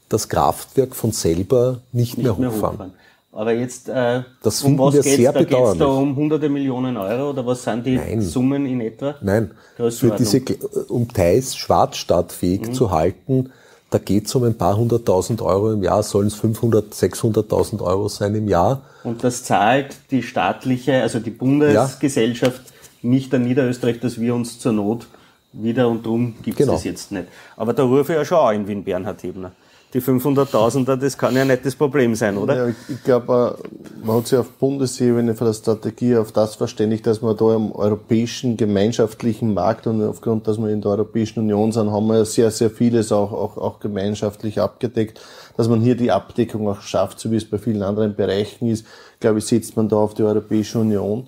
das Kraftwerk von selber nicht, nicht mehr hochfahren. Mehr hochfahren. Aber jetzt, äh, das um was geht es da? Geht's da um hunderte Millionen Euro oder was sind die Nein. Summen in etwa? Nein, für diese, um Thais schwarzstadtfähig mhm. zu halten, da geht es um ein paar hunderttausend Euro im Jahr, sollen es 500, 600.000 Euro sein im Jahr. Und das zahlt die staatliche, also die Bundesgesellschaft ja. nicht an Niederösterreich, dass wir uns zur Not wieder und drum gibt es genau. das jetzt nicht. Aber da rufe ich ja schon auch in Wien Bernhard Hebner die 500.000er, das kann ja nicht das Problem sein, oder? Ja, ich glaube, äh, man hat sich auf Bundesebene von der Strategie auf das verständigt, dass wir da im europäischen gemeinschaftlichen Markt und aufgrund, dass wir in der Europäischen Union sind, haben wir sehr, sehr vieles auch, auch, auch gemeinschaftlich abgedeckt, dass man hier die Abdeckung auch schafft, so wie es bei vielen anderen Bereichen ist, glaube ich, setzt man da auf die Europäische Union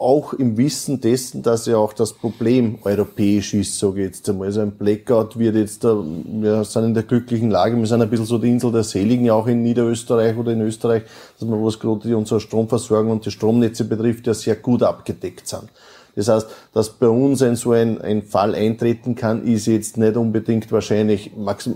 auch im Wissen dessen, dass ja auch das Problem europäisch ist, sage ich jetzt einmal. Also ein Blackout wird jetzt, da, wir sind in der glücklichen Lage, wir sind ein bisschen so die Insel der Seligen, auch in Niederösterreich oder in Österreich, dass wir, was gerade unsere Stromversorgung und die Stromnetze betrifft, ja sehr gut abgedeckt sind. Das heißt, dass bei uns ein so ein, ein Fall eintreten kann, ist jetzt nicht unbedingt wahrscheinlich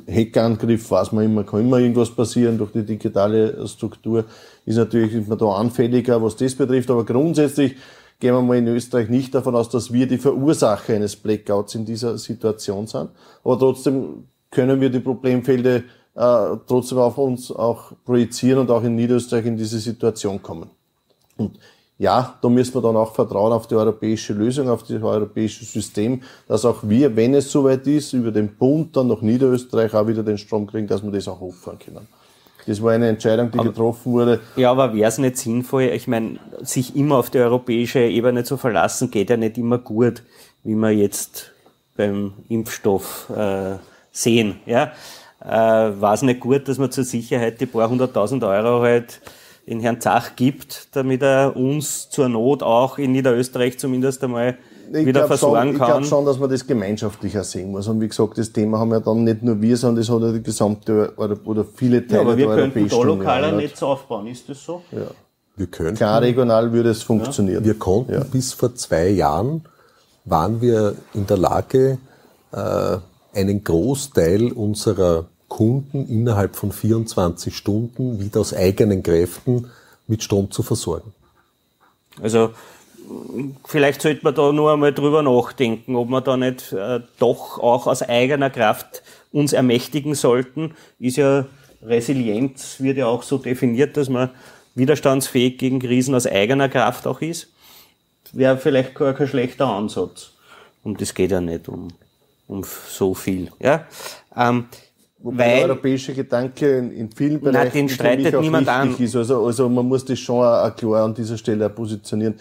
Hackerangriff, was man immer, kann immer irgendwas passieren durch die digitale Struktur, ist natürlich man da anfälliger, was das betrifft, aber grundsätzlich gehen wir mal in Österreich nicht davon aus, dass wir die Verursacher eines Blackouts in dieser Situation sind. Aber trotzdem können wir die Problemfelder äh, trotzdem auf uns auch projizieren und auch in Niederösterreich in diese Situation kommen. Und ja, da müssen wir dann auch vertrauen auf die europäische Lösung, auf das europäische System, dass auch wir, wenn es soweit ist, über den Bund dann nach Niederösterreich auch wieder den Strom kriegen, dass wir das auch hochfahren können. Das war eine Entscheidung, die aber, getroffen wurde. Ja, aber wäre es nicht sinnvoll, ich meine, sich immer auf die europäische Ebene zu verlassen, geht ja nicht immer gut, wie wir jetzt beim Impfstoff äh, sehen. Ja? Äh, war es nicht gut, dass man zur Sicherheit die paar hunderttausend Euro halt in Herrn Zach gibt, damit er uns zur Not auch in Niederösterreich zumindest einmal ich wieder versorgen schon, kann. Ich glaube schon, dass man das gemeinschaftlicher sehen muss. Und wie gesagt, das Thema haben ja dann nicht nur wir, sondern das hat ja die gesamte oder, oder viele Teile ja, aber wir der könnten da lokal ein Netz aufbauen, ist das so? Ja. Wir könnten. Klar, regional würde es funktionieren. Wir konnten ja. bis vor zwei Jahren waren wir in der Lage, äh, einen Großteil unserer Kunden innerhalb von 24 Stunden wieder aus eigenen Kräften mit Strom zu versorgen. Also vielleicht sollte man da nur einmal drüber nachdenken, ob wir da nicht äh, doch auch aus eigener Kraft uns ermächtigen sollten. Ist ja Resilienz wird ja auch so definiert, dass man widerstandsfähig gegen Krisen aus eigener Kraft auch ist. Wäre vielleicht gar kein schlechter Ansatz. Und das geht ja nicht um, um so viel. Ja? Ähm, Wobei weil, der europäische Gedanke in, in vielen Bereichen nein, den streitet niemand an. ist. Also, also man muss das schon auch klar an dieser Stelle positionieren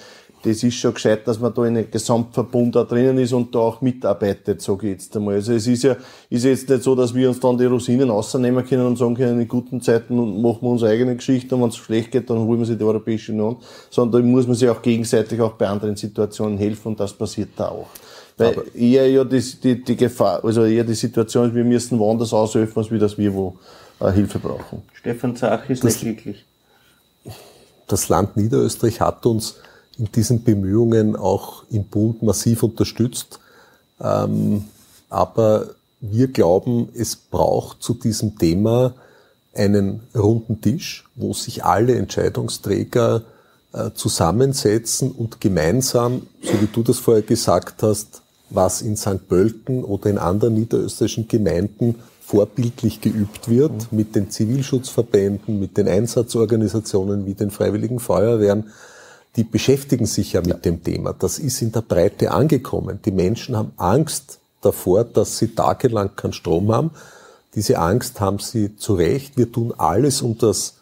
das ist schon gescheit, dass man da in einem Gesamtverbund da drinnen ist und da auch mitarbeitet, sage ich jetzt einmal. Also es ist ja, ist jetzt nicht so, dass wir uns dann die Rosinen rausnehmen können und sagen können, in guten Zeiten machen wir unsere eigene Geschichte und wenn es schlecht geht, dann holen wir sie die Europäische Union, sondern da muss man sich auch gegenseitig auch bei anderen Situationen helfen und das passiert da auch. Weil Aber eher ja die, die, die Gefahr, also eher die Situation ist, wir müssen woanders aushelfen, als wie das wir wo äh, Hilfe brauchen. Stefan Zach ist das, nicht glücklich. Das Land Niederösterreich hat uns in diesen Bemühungen auch im Bund massiv unterstützt. Ähm, aber wir glauben, es braucht zu diesem Thema einen runden Tisch, wo sich alle Entscheidungsträger äh, zusammensetzen und gemeinsam, so wie du das vorher gesagt hast, was in St. Pölten oder in anderen niederösterreichischen Gemeinden vorbildlich geübt wird, mhm. mit den Zivilschutzverbänden, mit den Einsatzorganisationen wie den Freiwilligen Feuerwehren, die beschäftigen sich ja mit ja. dem Thema. Das ist in der Breite angekommen. Die Menschen haben Angst davor, dass sie tagelang keinen Strom haben. Diese Angst haben sie zu Recht. Wir tun alles, um das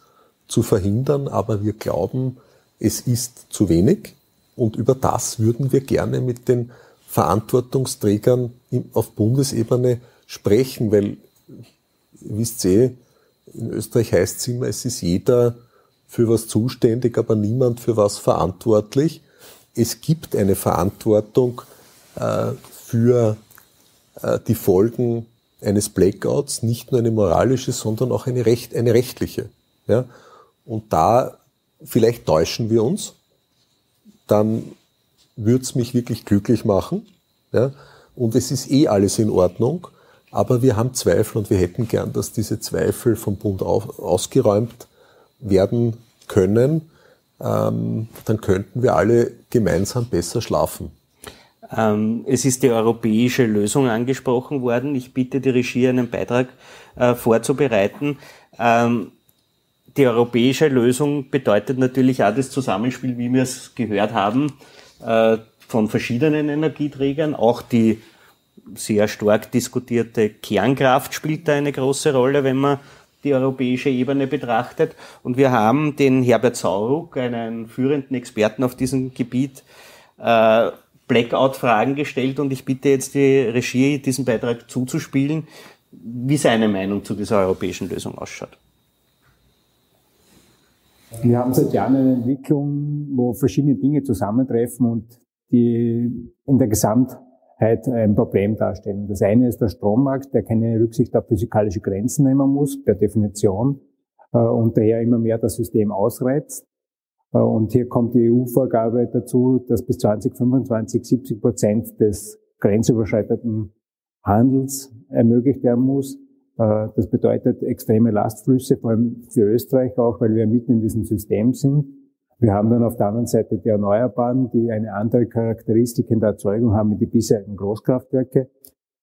zu verhindern, aber wir glauben, es ist zu wenig. Und über das würden wir gerne mit den Verantwortungsträgern auf Bundesebene sprechen, weil, wisst ihr, in Österreich heißt es immer, es ist jeder für was zuständig, aber niemand für was verantwortlich. Es gibt eine Verantwortung äh, für äh, die Folgen eines Blackouts, nicht nur eine moralische, sondern auch eine, recht, eine rechtliche. Ja? Und da vielleicht täuschen wir uns, dann würde es mich wirklich glücklich machen. Ja? Und es ist eh alles in Ordnung, aber wir haben Zweifel und wir hätten gern, dass diese Zweifel vom Bund auf, ausgeräumt werden können, ähm, dann könnten wir alle gemeinsam besser schlafen. Ähm, es ist die europäische Lösung angesprochen worden. Ich bitte die Regie, einen Beitrag äh, vorzubereiten. Ähm, die europäische Lösung bedeutet natürlich auch das Zusammenspiel, wie wir es gehört haben, äh, von verschiedenen Energieträgern. Auch die sehr stark diskutierte Kernkraft spielt da eine große Rolle, wenn man die europäische Ebene betrachtet. Und wir haben den Herbert Sauruck, einen führenden Experten auf diesem Gebiet, äh, Blackout-Fragen gestellt und ich bitte jetzt die Regie, diesen Beitrag zuzuspielen, wie seine Meinung zu dieser europäischen Lösung ausschaut. Wir haben seit Jahren eine Entwicklung, wo verschiedene Dinge zusammentreffen und die in der Gesamtheit ein Problem darstellen. Das eine ist der Strommarkt, der keine Rücksicht auf physikalische Grenzen nehmen muss, per Definition, äh, und daher immer mehr das System ausreizt. Äh, und hier kommt die EU-Vorgabe dazu, dass bis 2025 70 Prozent des grenzüberschreitenden Handels ermöglicht werden muss. Äh, das bedeutet extreme Lastflüsse, vor allem für Österreich auch, weil wir mitten in diesem System sind. Wir haben dann auf der anderen Seite die Erneuerbaren, die eine andere Charakteristik in der Erzeugung haben wie die bisherigen Großkraftwerke.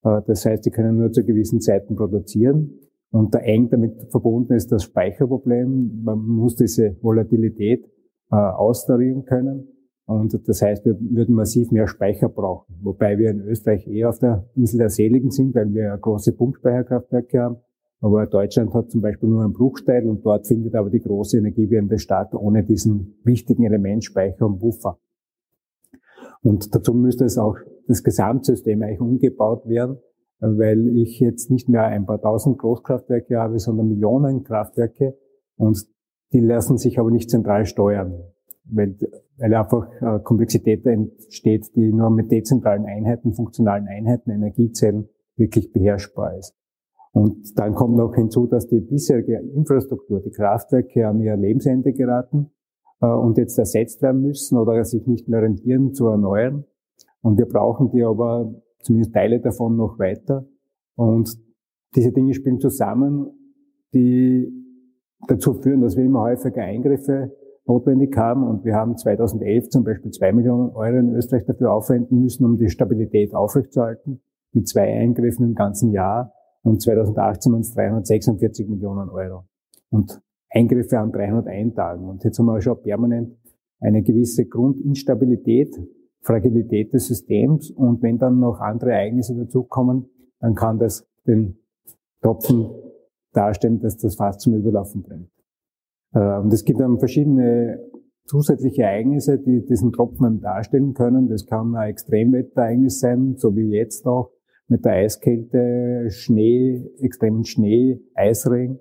Äh, das heißt, die können nur zu gewissen Zeiten produzieren. Und da eng damit verbunden ist das Speicherproblem. Man muss diese Volatilität äh, austarieren können. Und das heißt, wir würden massiv mehr Speicher brauchen. Wobei wir in Österreich eher auf der Insel der Seligen sind, weil wir große Pumpspeicherkraftwerke haben. Aber Deutschland hat zum Beispiel nur einen Bruchteil und dort findet aber die große Energiewende statt, ohne diesen wichtigen Element Speicher und Buffer. Und dazu müsste es auch das Gesamtsystem eigentlich umgebaut werden, weil ich jetzt nicht mehr ein paar tausend Großkraftwerke habe, sondern Millionen Kraftwerke und die lassen sich aber nicht zentral steuern, weil, weil einfach äh, Komplexität entsteht, die nur mit dezentralen Einheiten, funktionalen Einheiten, Energiezellen wirklich beherrschbar ist. Und dann kommt noch hinzu, dass die bisherige Infrastruktur, die Kraftwerke an ihr Lebensende geraten äh, und jetzt ersetzt werden müssen oder sich nicht mehr rentieren zu erneuern. Und wir brauchen die aber zumindest Teile davon noch weiter. Und diese Dinge spielen zusammen, die dazu führen, dass wir immer häufiger Eingriffe notwendig haben. Und wir haben 2011 zum Beispiel zwei Millionen Euro in Österreich dafür aufwenden müssen, um die Stabilität aufrechtzuerhalten, mit zwei Eingriffen im ganzen Jahr. Und 2018 waren es 346 Millionen Euro. Und Eingriffe an 301 Tagen. Und jetzt haben wir schon permanent eine gewisse Grundinstabilität, Fragilität des Systems. Und wenn dann noch andere Ereignisse dazukommen, dann kann das den Tropfen darstellen, dass das fast zum Überlaufen bringt. Äh, und es gibt dann verschiedene zusätzliche Ereignisse, die diesen Tropfen darstellen können. Das kann ein Extremwetterereignis sein, so wie jetzt auch mit der Eiskälte, Schnee, extremen Schnee, Eisregen.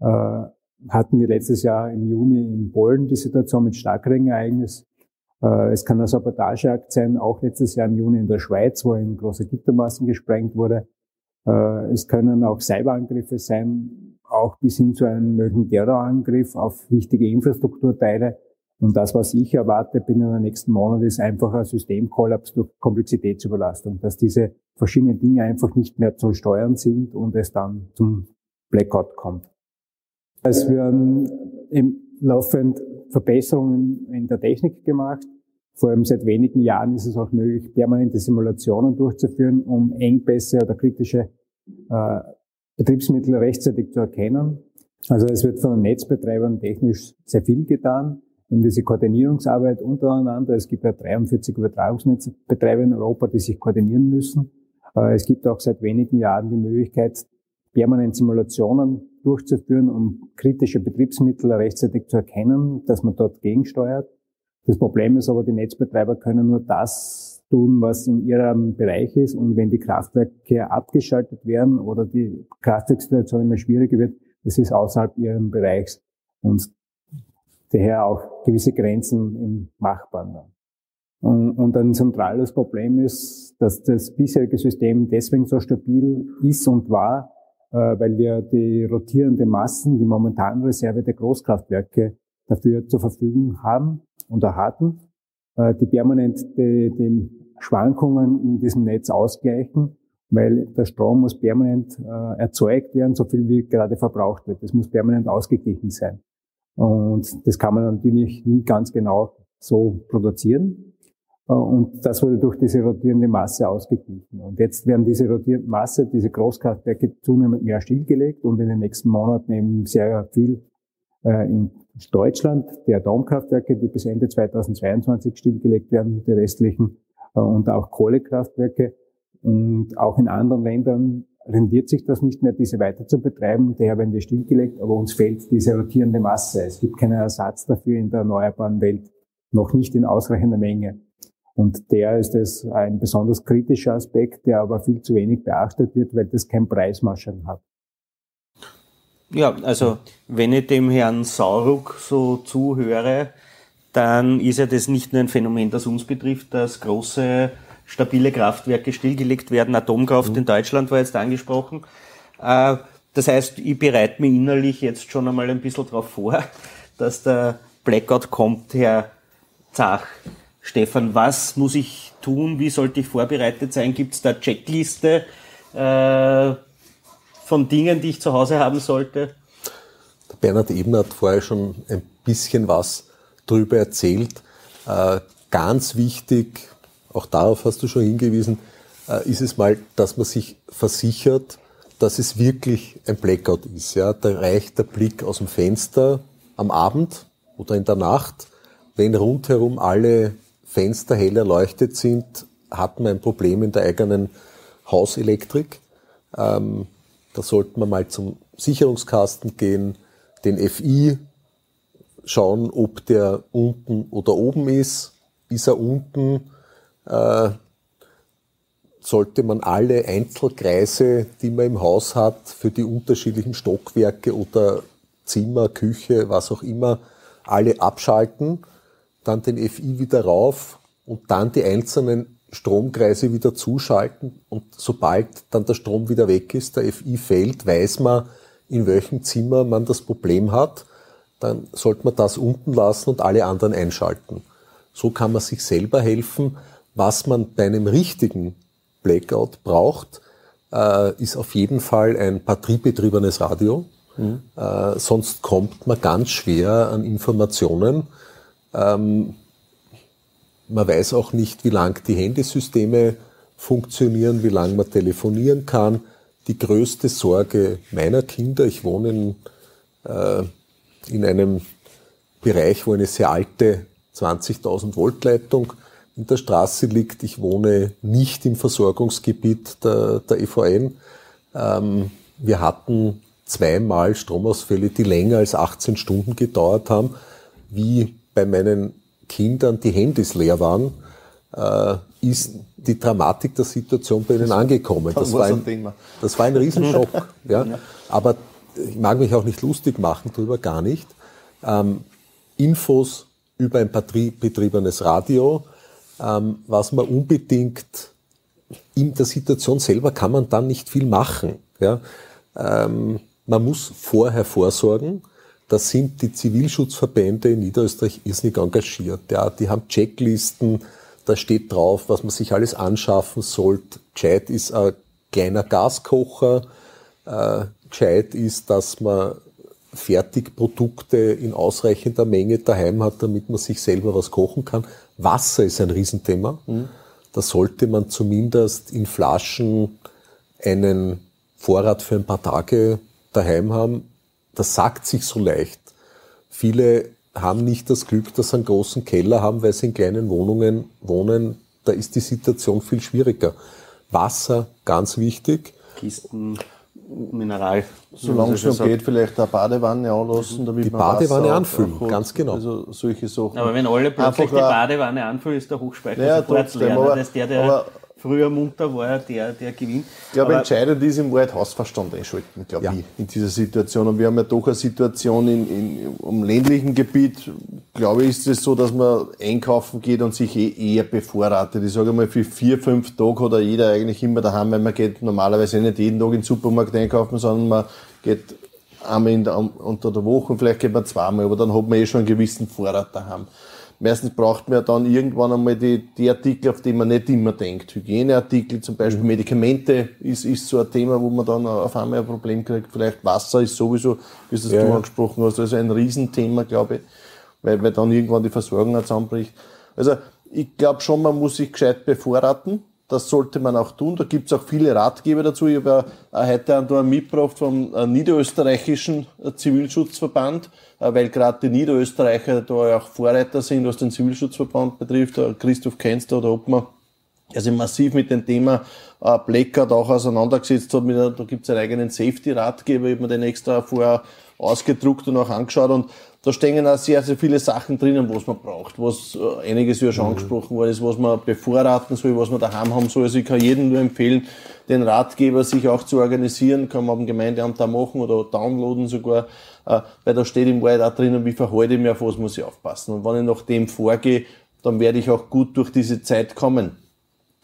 Äh, hatten wir letztes Jahr im Juni in Polen die Situation mit Starkregenereignis. Äh, es kann ein Sabotageakt sein, auch letztes Jahr im Juni in der Schweiz, wo ein großer Gittermassen gesprengt wurde. Äh, es können auch Cyberangriffe sein, auch bis hin zu einem möglichen Terrorangriff auf wichtige Infrastrukturteile. Und das, was ich erwarte binnen der nächsten Monate, ist einfach ein Systemkollaps durch Komplexitätsüberlastung, dass diese verschiedenen Dinge einfach nicht mehr zu steuern sind und es dann zum Blackout kommt. Es werden im laufend Verbesserungen in der Technik gemacht. Vor allem seit wenigen Jahren ist es auch möglich, permanente Simulationen durchzuführen, um Engpässe oder kritische äh, Betriebsmittel rechtzeitig zu erkennen. Also es wird von den Netzbetreibern technisch sehr viel getan, um diese Koordinierungsarbeit untereinander. Es gibt ja 43 Übertragungsnetzbetreiber in Europa, die sich koordinieren müssen. Äh, es gibt auch seit wenigen Jahren die Möglichkeit, permanent Simulationen durchzuführen, um kritische Betriebsmittel rechtzeitig zu erkennen, dass man dort gegensteuert. Das Problem ist aber, die Netzbetreiber können nur das tun, was in ihrem Bereich ist. Und wenn die Kraftwerke abgeschaltet werden oder die Kraftwerkssituation immer schwieriger wird, das ist außerhalb ihrem Bereichs und daher auch gewisse Grenzen im Machbaren. Und, ein zentrales Problem ist, dass das bisherige System deswegen so stabil ist und war, äh, weil wir die rotierende Massen, die momentanen Reserve der Großkraftwerke dafür zur Verfügung haben und hatten, äh, die permanent die, die Schwankungen in diesem Netz ausgleichen, weil der Strom muss permanent äh, erzeugt werden, so viel wie gerade verbraucht wird. Das muss permanent ausgeglichen sein. Und das kann man natürlich nie ganz genau so produzieren. Äh, und das wurde durch diese rotierende Masse ausgeglichen. Und jetzt werden diese rotierende Masse, diese Großkraftwerke zunehmend mehr stillgelegt und in den nächsten Monaten eben sehr viel äh, in Deutschland, die Atomkraftwerke, die bis Ende 2022 stillgelegt werden, die restlichen, äh, und auch Kohlekraftwerke. Und auch in anderen Ländern rendiert sich das nicht mehr, diese weiter zu betreiben. Daher werden die stillgelegt, aber uns fehlt diese rotierende Masse. Es gibt keinen Ersatz dafür in der erneuerbaren Welt, noch nicht in ausreichender Menge. Und der ist es ein besonders kritischer Aspekt, der aber viel zu wenig beachtet wird, weil das kein Preismarschall hat. Ja, also wenn ich dem Herrn Sauruck so zuhöre, dann ist ja das nicht nur ein Phänomen, das uns betrifft, dass große, stabile Kraftwerke stillgelegt werden. Atomkraft mhm. in Deutschland war jetzt angesprochen. Äh, das heißt, ich bereite mich innerlich jetzt schon einmal ein bisschen darauf vor, dass der Blackout kommt, Herr Zach. Stefan, was muss ich tun? Wie sollte ich vorbereitet sein? Gibt es da Checkliste äh, von Dingen, die ich zu Hause haben sollte? Bernhard Ebner hat vorher schon ein bisschen was darüber erzählt. Äh, ganz wichtig, auch darauf hast du schon hingewiesen, äh, ist es mal, dass man sich versichert, dass es wirklich ein Blackout ist. Ja, da reicht der Blick aus dem Fenster am Abend oder in der Nacht, wenn rundherum alle Fenster hell erleuchtet sind, hat man ein Problem in der eigenen Hauselektrik. Ähm, da sollte man mal zum Sicherungskasten gehen, den FI schauen, ob der unten oder oben ist. Ist er unten, äh, sollte man alle Einzelkreise, die man im Haus hat, für die unterschiedlichen Stockwerke oder Zimmer, Küche, was auch immer, alle abschalten dann den FI wieder rauf und dann die einzelnen Stromkreise wieder zuschalten und sobald dann der Strom wieder weg ist, der FI fällt, weiß man, in welchem Zimmer man das Problem hat, dann sollte man das unten lassen und alle anderen einschalten. So kann man sich selber helfen. Was man bei einem richtigen Blackout braucht, äh, ist auf jeden Fall ein batteriebetriebenes Radio. Mhm. Äh, sonst kommt man ganz schwer an Informationen. Ähm, man weiß auch nicht, wie lang die Handysysteme funktionieren, wie lang man telefonieren kann. Die größte Sorge meiner Kinder, ich wohne in, äh, in einem Bereich, wo eine sehr alte 20.000 Volt Leitung in der Straße liegt. Ich wohne nicht im Versorgungsgebiet der, der EVN. Ähm, wir hatten zweimal Stromausfälle, die länger als 18 Stunden gedauert haben. Wie bei meinen Kindern die Handys leer waren, äh, ist die Dramatik der Situation bei ihnen angekommen. Das war ein, das war ein Riesenschock. ja. Aber ich mag mich auch nicht lustig machen darüber, gar nicht. Ähm, Infos über ein batteriebetriebenes Radio, ähm, was man unbedingt in der Situation selber kann man dann nicht viel machen. Ja. Ähm, man muss vorher vorsorgen da sind die Zivilschutzverbände in Niederösterreich irrsinnig engagiert. Ja, die haben Checklisten, da steht drauf, was man sich alles anschaffen sollte. Gescheit ist ein kleiner Gaskocher. Äh, gescheit ist, dass man Fertigprodukte in ausreichender Menge daheim hat, damit man sich selber was kochen kann. Wasser ist ein Riesenthema. Mhm. Da sollte man zumindest in Flaschen einen Vorrat für ein paar Tage daheim haben das sagt sich so leicht. Viele haben nicht das Glück, dass sie einen großen Keller haben, weil sie in kleinen Wohnungen wohnen. Da ist die Situation viel schwieriger. Wasser, ganz wichtig. Kisten, Mineral. Solange es noch geht, vielleicht eine Badewanne anlassen, damit die man Badewanne Wasser anfüllen, hat. ganz genau. Also solche Sachen. Aber wenn alle plötzlich die Badewanne anfüllen, ist der Hochspeicher naja, sofort leer. Aber, das der, der früher munter war, der, der gewinnt. Ich glaube, entscheidend ist im Wald Hausverstand einschalten, glaube ja. ich, in dieser Situation. Und wir haben ja doch eine Situation in, in, im ländlichen Gebiet, glaube ich, ist es so, dass man einkaufen geht und sich eh eher bevorratet. Ich sage mal, für vier, fünf Tage hat jeder eigentlich immer daheim, weil man geht normalerweise nicht jeden Tag in den Supermarkt einkaufen, sondern man geht einmal der, unter der Woche, vielleicht geht man zweimal, aber dann hat man eh schon einen gewissen Vorrat daheim. Meistens braucht man ja dann irgendwann einmal die, die Artikel, auf die man nicht immer denkt. Hygieneartikel, zum Beispiel mhm. Medikamente ist, ist so ein Thema, wo man dann auf einmal ein Problem kriegt. Vielleicht Wasser ist sowieso, wie du ja, angesprochen hast, also ein Riesenthema, glaube ich, weil, weil dann irgendwann die Versorgung zusammenbricht. Also Ich glaube schon, man muss sich gescheit bevorraten. Das sollte man auch tun. Da gibt es auch viele Ratgeber dazu. Ich habe ja heute einen mitgebracht vom äh, niederösterreichischen äh, Zivilschutzverband, äh, weil gerade die Niederösterreicher da ja auch Vorreiter sind, was den Zivilschutzverband betrifft. Christoph Kenster oder Obmann, der sich massiv mit dem Thema Blackout auch auseinandergesetzt hat. da gibt es einen eigenen Safety-Ratgeber. Ich habe mir den extra vorher ausgedruckt und auch angeschaut und da stehen auch sehr, sehr viele Sachen drinnen, was man braucht, was äh, einiges ja schon mhm. angesprochen worden ist, was man bevorraten soll, was man daheim haben soll. Also ich kann jedem nur empfehlen, den Ratgeber sich auch zu organisieren, kann man am Gemeindeamt da machen oder downloaden sogar, äh, weil da steht im Wald auch drinnen, wie verhalte ich mich, auf was muss ich aufpassen. Und wenn ich nach dem vorgehe, dann werde ich auch gut durch diese Zeit kommen.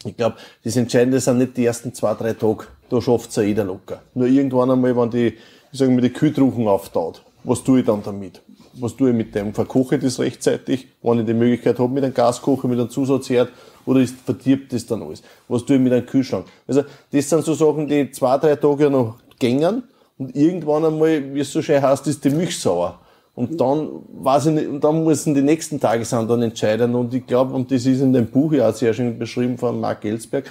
Ich glaube, das Entscheidende sind nicht die ersten zwei, drei Tage. Da schafft es ja jeder locker. Nur irgendwann einmal, wenn die, ich sage mal, die Kühltruchen auftaut, was tue ich dann damit? Was tue ich mit dem? Verkoche ich das rechtzeitig, wenn ich die Möglichkeit habe mit einem Gaskocher, mit einem Zusatzherd, oder ist, verdirbt das dann alles? Was tue ich mit einem Kühlschrank? Also, das sind so Sachen, die zwei, drei Tage noch gängern, und irgendwann einmal, wie es so schön heißt, ist die Milch sauer. Und dann, weiß ich nicht, und dann müssen die nächsten Tage sind dann entscheiden. Und ich glaube, und das ist in dem Buch ja auch sehr schön beschrieben von Mark Ellsberg,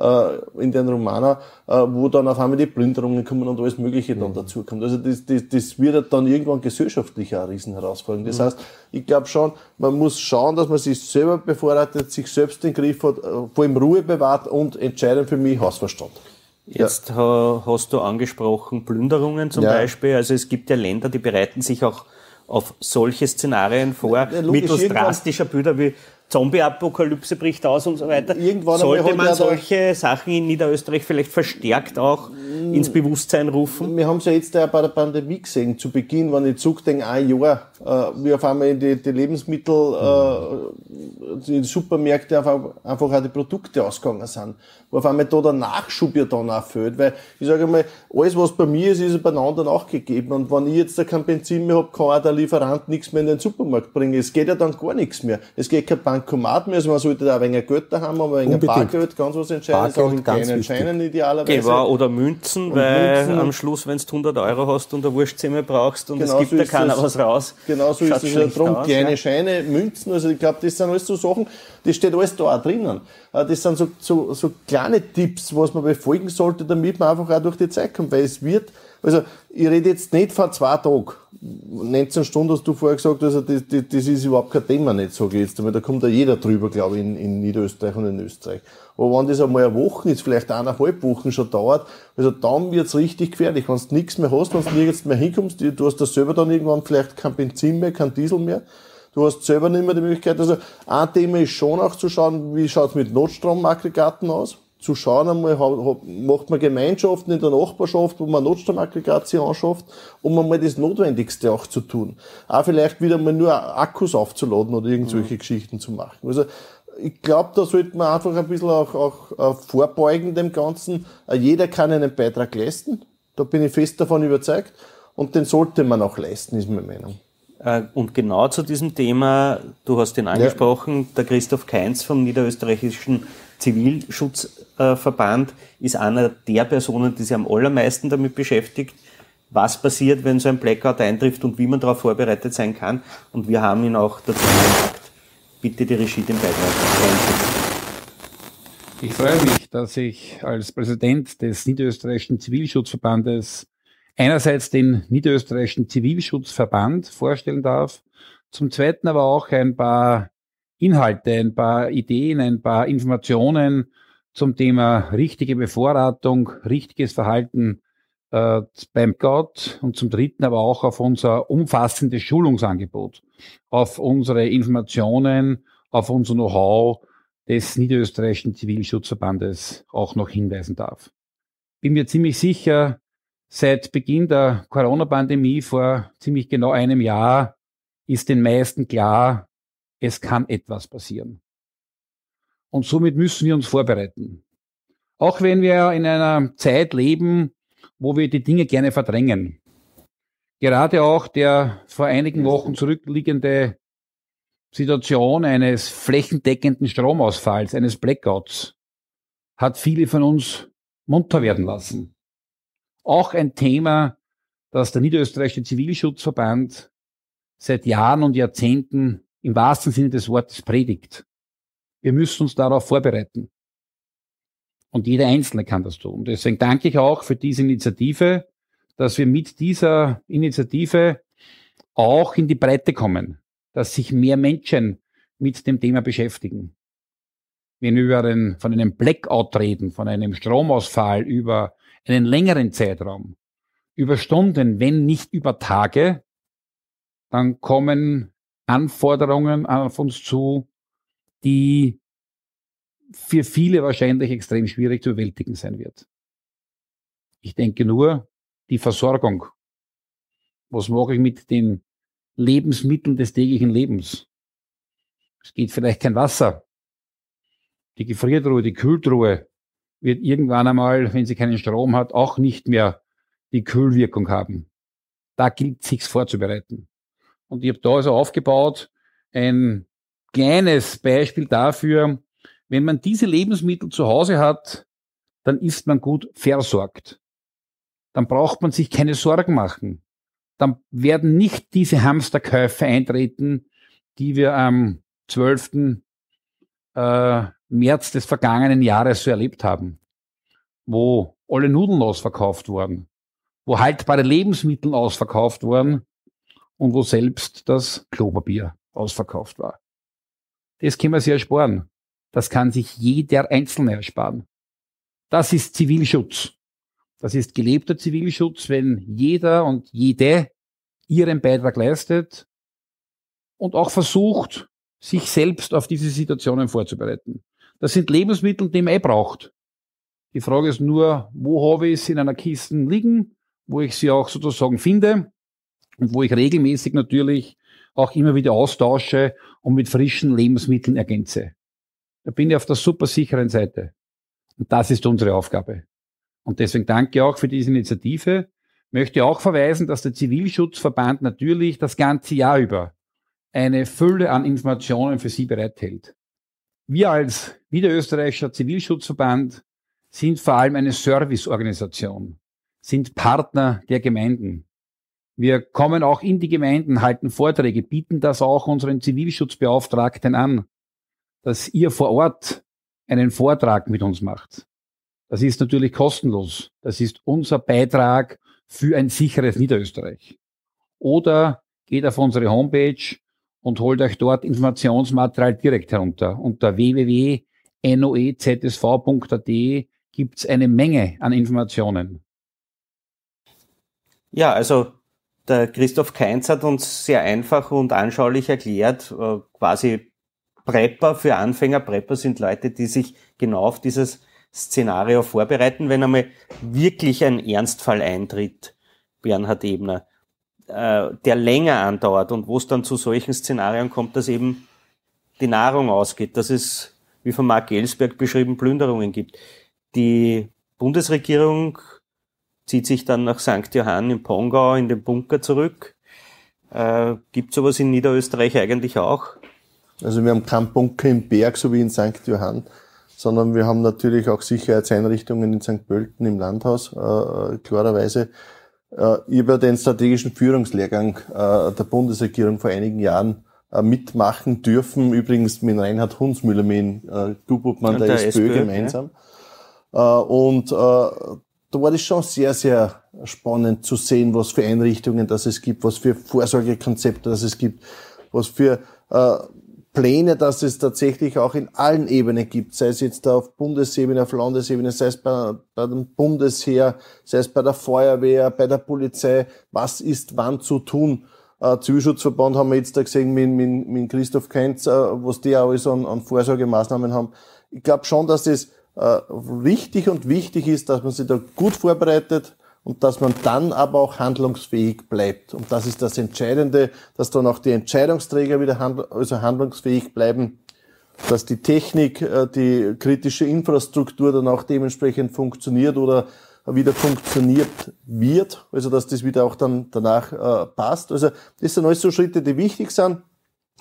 äh, in den Romaner, äh, wo dann auf einmal die Plünderungen kommen und alles Mögliche dann mhm. dazu kommt. Also das, das, das wird dann irgendwann gesellschaftlich eine Riesenherausforderung. Das mhm. heißt, ich glaube schon, man muss schauen, dass man sich selber bevorratet, sich selbst den Griff hat, äh, vor allem Ruhe bewahrt und entscheidend für mich Hausverstand. Jetzt ja. hast du angesprochen Plünderungen zum ja. Beispiel. Also es gibt ja Länder, die bereiten sich auch auf solche Szenarien vor, ja, mittels drastischer Bilder wie Zombie-Apokalypse bricht aus und so weiter. Irgendwann Sollte man solche Sachen in Niederösterreich vielleicht verstärkt auch ins Bewusstsein rufen? Wir haben es ja jetzt ja bei der Pandemie gesehen, zu Beginn, wenn ich zurückdenke, ein Jahr, äh, wie auf einmal die, die Lebensmittel, äh, die Supermärkte einfach, einfach auch die Produkte ausgegangen sind. Wo auf einmal da der Nachschub ja dann auch fehlt, weil ich sage mal, alles was bei mir ist, ist bei den anderen auch gegeben und wenn ich jetzt da kein Benzin mehr habe, kann auch der Lieferant nichts mehr in den Supermarkt bringen. Es geht ja dann gar nichts mehr. Es geht kein Bankomat mehr, also man sollte da ein wenig Geld da haben, aber ein wenig Bargeld, ganz was Entscheidendes, auch in kleinen Scheinen idealerweise. Genau, oder Münzen, weil Münzen. am Schluss, wenn du 100 Euro hast und ein Wurstzimmer brauchst und genau es gibt so da keiner was raus. Genau so ist es ja drum. Aus, kleine ja. Scheine, Münzen, also ich glaube, das sind alles so Sachen, das steht alles da auch drinnen. Äh, das sind so, so, so kleine Tipps, was man befolgen sollte, damit man einfach auch durch die Zeit kommt, weil es wird, also ich rede jetzt nicht von zwei Tagen, 19 Stunden hast du vorher gesagt, also das, das, das ist überhaupt kein Thema nicht, ich jetzt, weil da kommt ja jeder drüber, glaube ich, in, in Niederösterreich und in Österreich. Aber wenn das einmal eine Woche ist, vielleicht eineinhalb Wochen schon dauert, also dann wird's richtig gefährlich. Wenn du nichts mehr hast, wenn du nirgends mehr hinkommst, du hast da selber dann irgendwann vielleicht kein Benzin mehr, kein Diesel mehr, du hast selber nicht mehr die Möglichkeit. Also ein Thema ist schon auch zu schauen, wie schaut's mit Notstromaggregaten aus zu schauen einmal, macht man Gemeinschaften in der Nachbarschaft, wo man Notstromaggregat sich anschafft, um einmal das Notwendigste auch zu tun. Auch vielleicht wieder mal nur Akkus aufzuladen oder irgendwelche mhm. Geschichten zu machen. Also ich glaube, da sollte man einfach ein bisschen auch, auch, vorbeugen dem Ganzen. Äh, jeder kann einen Beitrag leisten. Da bin ich fest davon überzeugt. Und den sollte man auch leisten, ist meine Meinung. Äh, und genau zu diesem Thema, du hast ihn angesprochen, ja. der Christoph Keinz vom Niederösterreichischen Zivilschutzverband ist einer der Personen, die sich am allermeisten damit beschäftigt, was passiert, wenn so ein Blackout eintrifft und wie man darauf vorbereitet sein kann. Und wir haben ihn auch dazu gefragt, bitte die Regie den Beitrag Ich freue mich, dass ich als Präsident des Niederösterreichischen Zivilschutzverbandes einerseits den Niederösterreichischen Zivilschutzverband vorstellen darf, zum Zweiten aber auch ein paar Inhalte, ein paar Ideen, ein paar Informationen zum Thema richtige Bevorratung, richtiges Verhalten äh, beim Gott und zum Dritten aber auch auf unser umfassendes Schulungsangebot, auf unsere Informationen, auf unser Know-how des Niederösterreichischen Zivilschutzverbandes auch noch hinweisen darf. Bin mir ziemlich sicher, seit Beginn der Corona-Pandemie vor ziemlich genau einem Jahr ist den meisten klar, es kann etwas passieren. Und somit müssen wir uns vorbereiten. Auch wenn wir in einer Zeit leben, wo wir die Dinge gerne verdrängen. Gerade auch der vor einigen Wochen zurückliegende Situation eines flächendeckenden Stromausfalls, eines Blackouts, hat viele von uns munter werden lassen. Auch ein Thema, das der Niederösterreichische Zivilschutzverband seit Jahren und Jahrzehnten im wahrsten Sinne des Wortes predigt. Wir müssen uns darauf vorbereiten. Und jeder Einzelne kann das tun. Deswegen danke ich auch für diese Initiative, dass wir mit dieser Initiative auch in die Breite kommen, dass sich mehr Menschen mit dem Thema beschäftigen. Wenn wir über einen, von einem Blackout reden, von einem Stromausfall über einen längeren Zeitraum, über Stunden, wenn nicht über Tage, dann kommen Anforderungen auf uns zu, die für viele wahrscheinlich extrem schwierig zu bewältigen sein wird. Ich denke nur, die Versorgung. Was mache ich mit den Lebensmitteln des täglichen Lebens? Es geht vielleicht kein Wasser. Die Gefriertruhe, die Kühltruhe wird irgendwann einmal, wenn sie keinen Strom hat, auch nicht mehr die Kühlwirkung haben. Da gilt sich's vorzubereiten. Und ich habe da also aufgebaut ein kleines Beispiel dafür, wenn man diese Lebensmittel zu Hause hat, dann ist man gut versorgt. Dann braucht man sich keine Sorgen machen. Dann werden nicht diese Hamsterkäufe eintreten, die wir am 12. Äh, März des vergangenen Jahres so erlebt haben, wo alle Nudeln ausverkauft wurden, wo haltbare Lebensmittel ausverkauft wurden und wo selbst das Klopapier ausverkauft war. Das können wir sich ersparen. Das kann sich jeder Einzelne ersparen. Das ist Zivilschutz. Das ist gelebter Zivilschutz, wenn jeder und jede ihren Beitrag leistet und auch versucht, sich selbst auf diese Situationen vorzubereiten. Das sind Lebensmittel, die man eh braucht. Die Frage ist nur, wo habe ich es in einer Kiste liegen, wo ich sie auch sozusagen finde und wo ich regelmäßig natürlich auch immer wieder austausche und mit frischen Lebensmitteln ergänze. Da bin ich auf der super sicheren Seite. Und das ist unsere Aufgabe. Und deswegen danke auch für diese Initiative. Möchte auch verweisen, dass der Zivilschutzverband natürlich das ganze Jahr über eine Fülle an Informationen für Sie bereithält. Wir als Niederösterreichischer Zivilschutzverband sind vor allem eine Serviceorganisation, sind Partner der Gemeinden. Wir kommen auch in die Gemeinden, halten Vorträge, bieten das auch unseren Zivilschutzbeauftragten an, dass ihr vor Ort einen Vortrag mit uns macht. Das ist natürlich kostenlos. Das ist unser Beitrag für ein sicheres Niederösterreich. Oder geht auf unsere Homepage und holt euch dort Informationsmaterial direkt herunter. Unter www.noezsv.at gibt es eine Menge an Informationen. Ja, also der Christoph Keinz hat uns sehr einfach und anschaulich erklärt, äh, quasi Prepper für Anfänger. Prepper sind Leute, die sich genau auf dieses Szenario vorbereiten, wenn einmal wirklich ein Ernstfall eintritt, Bernhard Ebner, äh, der länger andauert und wo es dann zu solchen Szenarien kommt, dass eben die Nahrung ausgeht, dass es, wie von Mark Ellsberg beschrieben, Plünderungen gibt. Die Bundesregierung zieht sich dann nach St. Johann im Pongau in den Bunker zurück. Äh, gibt sowas in Niederösterreich eigentlich auch? Also wir haben keinen Bunker im Berg, so wie in St. Johann, sondern wir haben natürlich auch Sicherheitseinrichtungen in St. Pölten im Landhaus, äh, klarerweise. Äh, ich habe den strategischen Führungslehrgang äh, der Bundesregierung vor einigen Jahren äh, mitmachen dürfen, übrigens mit Reinhard Hunsmüller, mit äh, Gubobmann der, der SPÖ, SPÖ gemeinsam. Ja. Äh, und äh, da war das schon sehr, sehr spannend zu sehen, was für Einrichtungen das es gibt, was für Vorsorgekonzepte das es gibt, was für äh, Pläne, dass es tatsächlich auch in allen Ebenen gibt, sei es jetzt auf Bundesebene, auf Landesebene, sei es bei, bei dem Bundesheer, sei es bei der Feuerwehr, bei der Polizei, was ist wann zu tun. Äh, Zivilschutzverband haben wir jetzt da gesehen mit, mit, mit Christoph Kentz, äh, was die alles an, an Vorsorgemaßnahmen haben. Ich glaube schon, dass es äh, richtig und wichtig ist, dass man sich da gut vorbereitet und dass man dann aber auch handlungsfähig bleibt. Und das ist das Entscheidende, dass dann auch die Entscheidungsträger wieder handl also handlungsfähig bleiben, dass die Technik, äh, die kritische Infrastruktur dann auch dementsprechend funktioniert oder wieder funktioniert wird, also dass das wieder auch dann danach äh, passt. Also das sind alles so Schritte, die wichtig sind.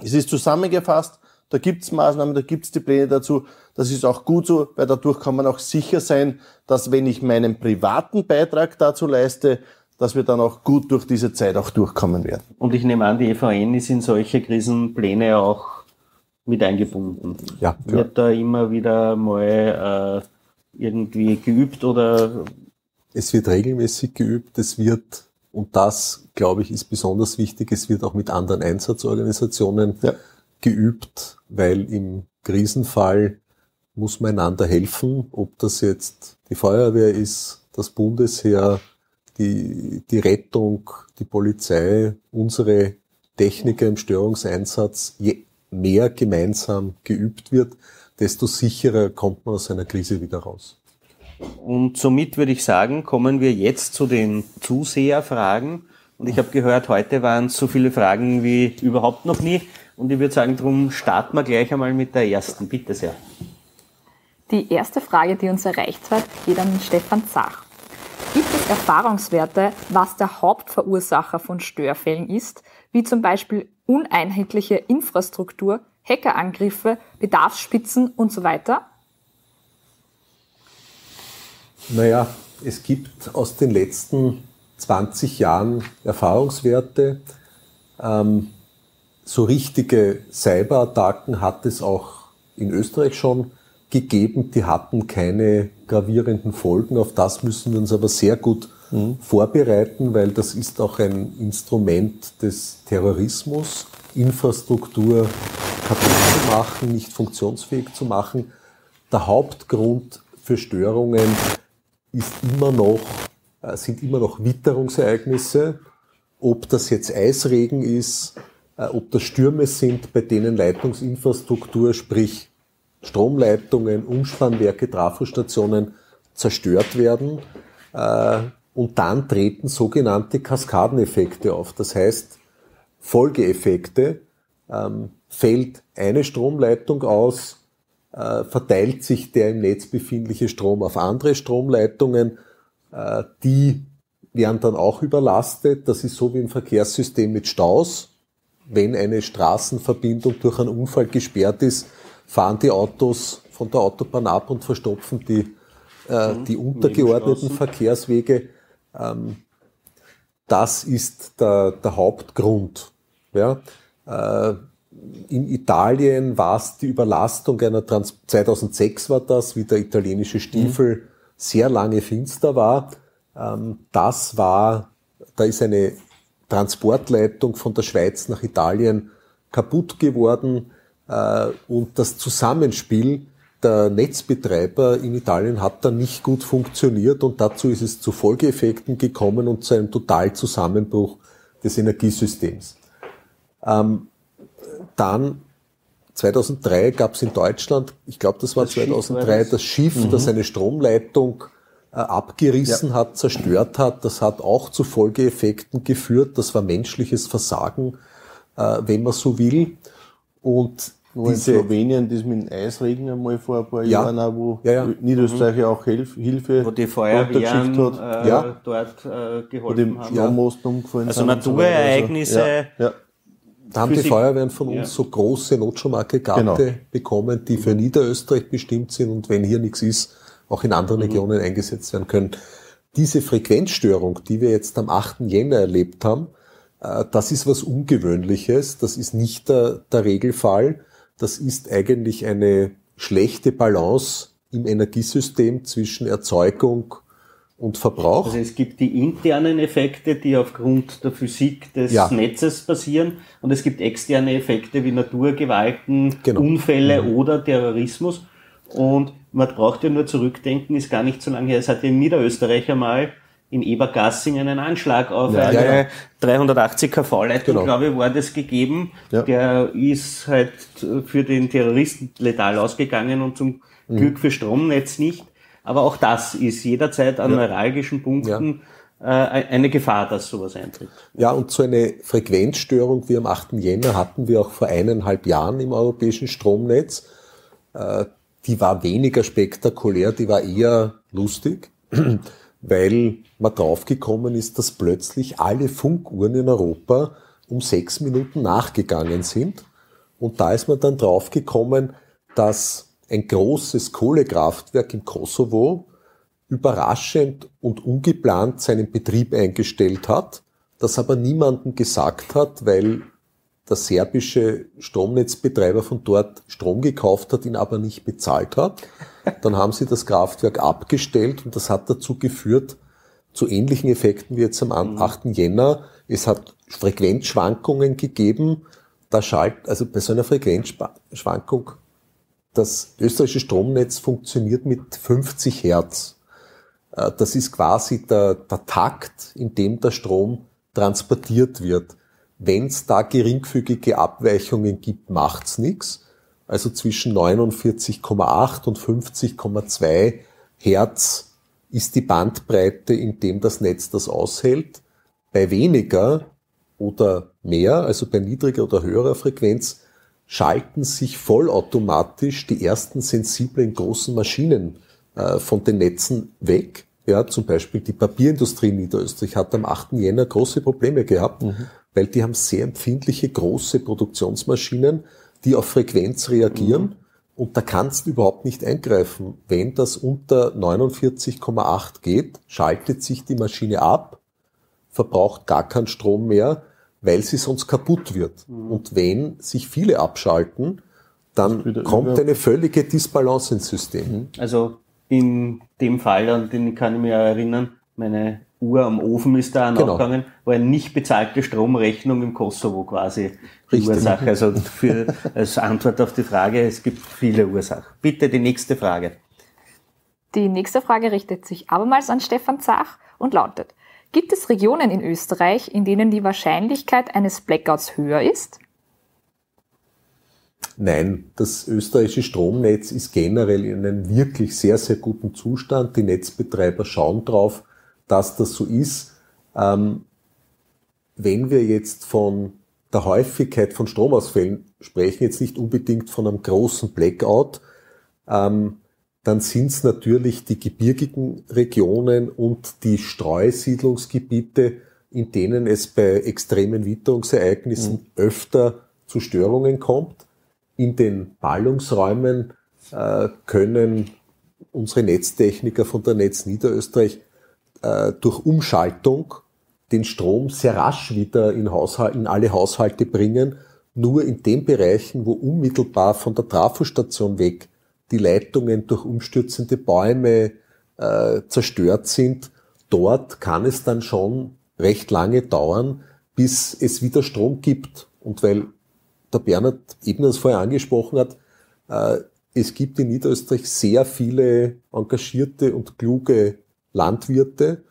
Es ist zusammengefasst, da gibt's Maßnahmen, da gibt's die Pläne dazu. Das ist auch gut so, weil dadurch kann man auch sicher sein, dass wenn ich meinen privaten Beitrag dazu leiste, dass wir dann auch gut durch diese Zeit auch durchkommen werden. Und ich nehme an, die EVN ist in solche Krisenpläne auch mit eingebunden. Ja, ja. Wird da immer wieder mal äh, irgendwie geübt oder Es wird regelmäßig geübt, es wird, und das, glaube ich, ist besonders wichtig, es wird auch mit anderen Einsatzorganisationen Ja. geübt, weil im Krisenfall muss man einander helfen, ob das jetzt die Feuerwehr ist, das Bundesheer, die, die Rettung, die Polizei, unsere Techniker im Störungseinsatz, je mehr gemeinsam geübt wird, desto sicherer kommt man aus einer Krise wieder raus. Und somit würde ich sagen, kommen wir jetzt zu den Zuseherfragen. Und ich habe gehört, heute waren es so viele Fragen wie überhaupt noch nie. Und ich würde sagen, darum starten wir gleich einmal mit der ersten. Bitte sehr. Die erste Frage, die uns erreicht hat, geht an Stefan Zach. Gibt es Erfahrungswerte, was der Hauptverursacher von Störfällen ist, wie zum Beispiel uneinheitliche Infrastruktur, Hackerangriffe, Bedarfsspitzen und so weiter? Naja, es gibt aus den letzten 20 Jahren Erfahrungswerte. Ähm, so richtige Cyberattacken hat es auch in Österreich schon gegeben. Die hatten keine gravierenden Folgen. Auf das müssen wir uns aber sehr gut vorbereiten, weil das ist auch ein Instrument des Terrorismus, Infrastruktur kaputt zu machen, nicht funktionsfähig zu machen. Der Hauptgrund für Störungen ist immer noch, äh, sind immer noch Witterungsereignisse, ob das jetzt Eisregen ist, äh, ob das Stürme sind, bei denen Leitungsinfrastruktur, sprich Stromleitungen, Umspannwerke, Trafostationen zerstört werden. Äh, Und dann treten sogenannte Kaskadeneffekte auf. Das heißt, Folgeeffekte, ähm, fällt eine Stromleitung aus, äh, verteilt sich der im Netz befindliche Strom auf andere Stromleitungen, äh, die werden dann auch überlastet. Das ist so wie im Verkehrssystem mit Staus. Wenn eine Straßenverbindung durch einen Unfall gesperrt ist, fahren die Autos von der Autobahn ab und verstopfen die, äh, die untergeordneten. Verkehrswege. Ähm, das ist der, der Hauptgrund. Ja. Äh, in Italien war es die Überlastung einer Trans 2006 war das, wie der italienische Stiefel sehr lange finster war. Ähm, das war, da ist eine Transportleitung von der Schweiz nach Italien kaputt geworden und das Zusammenspiel der Netzbetreiber in Italien hat dann nicht gut funktioniert und dazu ist es zu Folgeeffekten gekommen und zu einem Totalzusammenbruch des Energiesystems. Ähm, dann 2003 gab es in Deutschland, ich glaube, das war Das Schiff war 2003, das? das Schiff, das eine Stromleitung äh, abgerissen hat, zerstört hat. Das hat auch zu Folgeeffekten geführt. Das war menschliches Versagen, äh, wenn man so will. Und Wo in diese, Slowenien das mit dem Eisregen einmal vor ein paar Ja. Jahren auch, wo Ja, ja. Niederösterreich ja auch Hilf, Hilfe Wo die Feuerwehren hat, äh, Ja. dort äh, wo die geholfen haben. Strommasten umgefallen Also. Naturereignisse, Also, ja, ja. da haben die Feuerwehren von uns Ja. so große Notstromaggregate Genau. bekommen, die für Niederösterreich bestimmt sind und wenn hier nichts ist, auch in Mhm. anderen Regionen eingesetzt werden können. Diese Frequenzstörung, die wir jetzt am 8. Jänner erlebt haben, äh, das ist was Ungewöhnliches. Das ist nicht der, der Regelfall. Das ist eigentlich eine schlechte Balance im Energiesystem zwischen Erzeugung und Verbrauch. Also es gibt die internen Effekte, die aufgrund der Physik des Ja. Netzes passieren und es gibt externe Effekte wie Naturgewalten, Genau. Unfälle oder Terrorismus. Und man braucht ja nur zurückdenken, ist gar nicht so lange her. Es hat ja in Niederösterreich einmal in Ebergassing einen Anschlag auf Ja, eine ja, ja. 380 kV-Leitung, Genau. glaube ich, war das gegeben. Der ist halt für den Terroristen letal ausgegangen und zum Mhm. Glück für Stromnetz nicht. Aber auch das ist jederzeit an neuralgischen Punkten äh, eine Gefahr, dass sowas eintritt. Ja, und so eine Frequenzstörung wie am 8. Jänner hatten wir auch vor eineinhalb Jahren im europäischen Stromnetz. Äh, Die war weniger spektakulär, die war eher lustig, weil man draufgekommen ist, dass plötzlich alle Funkuhren in Europa um sechs Minuten nachgegangen sind. Und da ist man dann draufgekommen, dass ein großes Kohlekraftwerk im Kosovo überraschend und ungeplant seinen Betrieb eingestellt hat, das aber niemandem gesagt hat, weil der serbische Stromnetzbetreiber von dort Strom gekauft hat, ihn aber nicht bezahlt hat. Dann haben sie das Kraftwerk abgestellt und das hat dazu geführt, zu ähnlichen Effekten wie jetzt am 8. Mhm. Jänner. Es hat Frequenzschwankungen gegeben. Da schalt, also bei so einer Frequenzschwankung, das österreichische Stromnetz funktioniert mit 50 Hertz. Äh, das ist quasi der, der Takt, in dem der Strom transportiert wird. Wenn es da geringfügige Abweichungen gibt, macht's nichts. Also zwischen 49,8 und 50,2 Hertz ist die Bandbreite, in dem das Netz das aushält. Bei weniger oder mehr, also bei niedriger oder höherer Frequenz, schalten sich vollautomatisch die ersten sensiblen großen Maschinen äh, von den Netzen weg. Ja, zum Beispiel die Papierindustrie in Niederösterreich hat am 8. Jänner große Probleme gehabt, mhm. weil die haben sehr empfindliche große Produktionsmaschinen, die auf Frequenz reagieren. Mhm. Und da kannst du überhaupt nicht eingreifen. Wenn das unter 49,8 geht, schaltet sich die Maschine ab, verbraucht gar keinen Strom mehr, weil sie sonst kaputt wird. Mhm. Und wenn sich viele abschalten, dann kommt eine völlige Disbalance ins System. Mhm. Also in dem Fall, an den kann ich mich erinnern, meine Uhr am Ofen ist da genau. nachgegangen, war eine nicht bezahlte Stromrechnung im Kosovo quasi die Richtig. Ursache. Also für, als Antwort auf die Frage, es gibt viele Ursachen. Bitte die nächste Frage. Die nächste Frage richtet sich abermals an Stefan Zach und lautet, gibt es Regionen in Österreich, in denen die Wahrscheinlichkeit eines Blackouts höher ist? Nein, das österreichische Stromnetz ist generell in einem wirklich sehr, sehr guten Zustand. Die Netzbetreiber schauen drauf, dass das so ist. Ähm, wenn wir jetzt von der Häufigkeit von Stromausfällen sprechen, jetzt nicht unbedingt von einem großen Blackout, ähm, dann sind es natürlich die gebirgigen Regionen und die Streusiedlungsgebiete, in denen es bei extremen Witterungsereignissen mhm. öfter zu Störungen kommt in den Ballungsräumen äh, können unsere Netztechniker von der Netz Niederösterreich äh, durch Umschaltung den Strom sehr rasch wieder in, Haushalt, in alle Haushalte bringen. Nur in den Bereichen, wo unmittelbar von der Trafostation weg die Leitungen durch umstürzende Bäume äh, zerstört sind, dort kann es dann schon recht lange dauern, bis es wieder Strom gibt. Und weil der Bernhard eben das vorher angesprochen hat, äh, es gibt in Niederösterreich sehr viele engagierte und kluge Landwirte.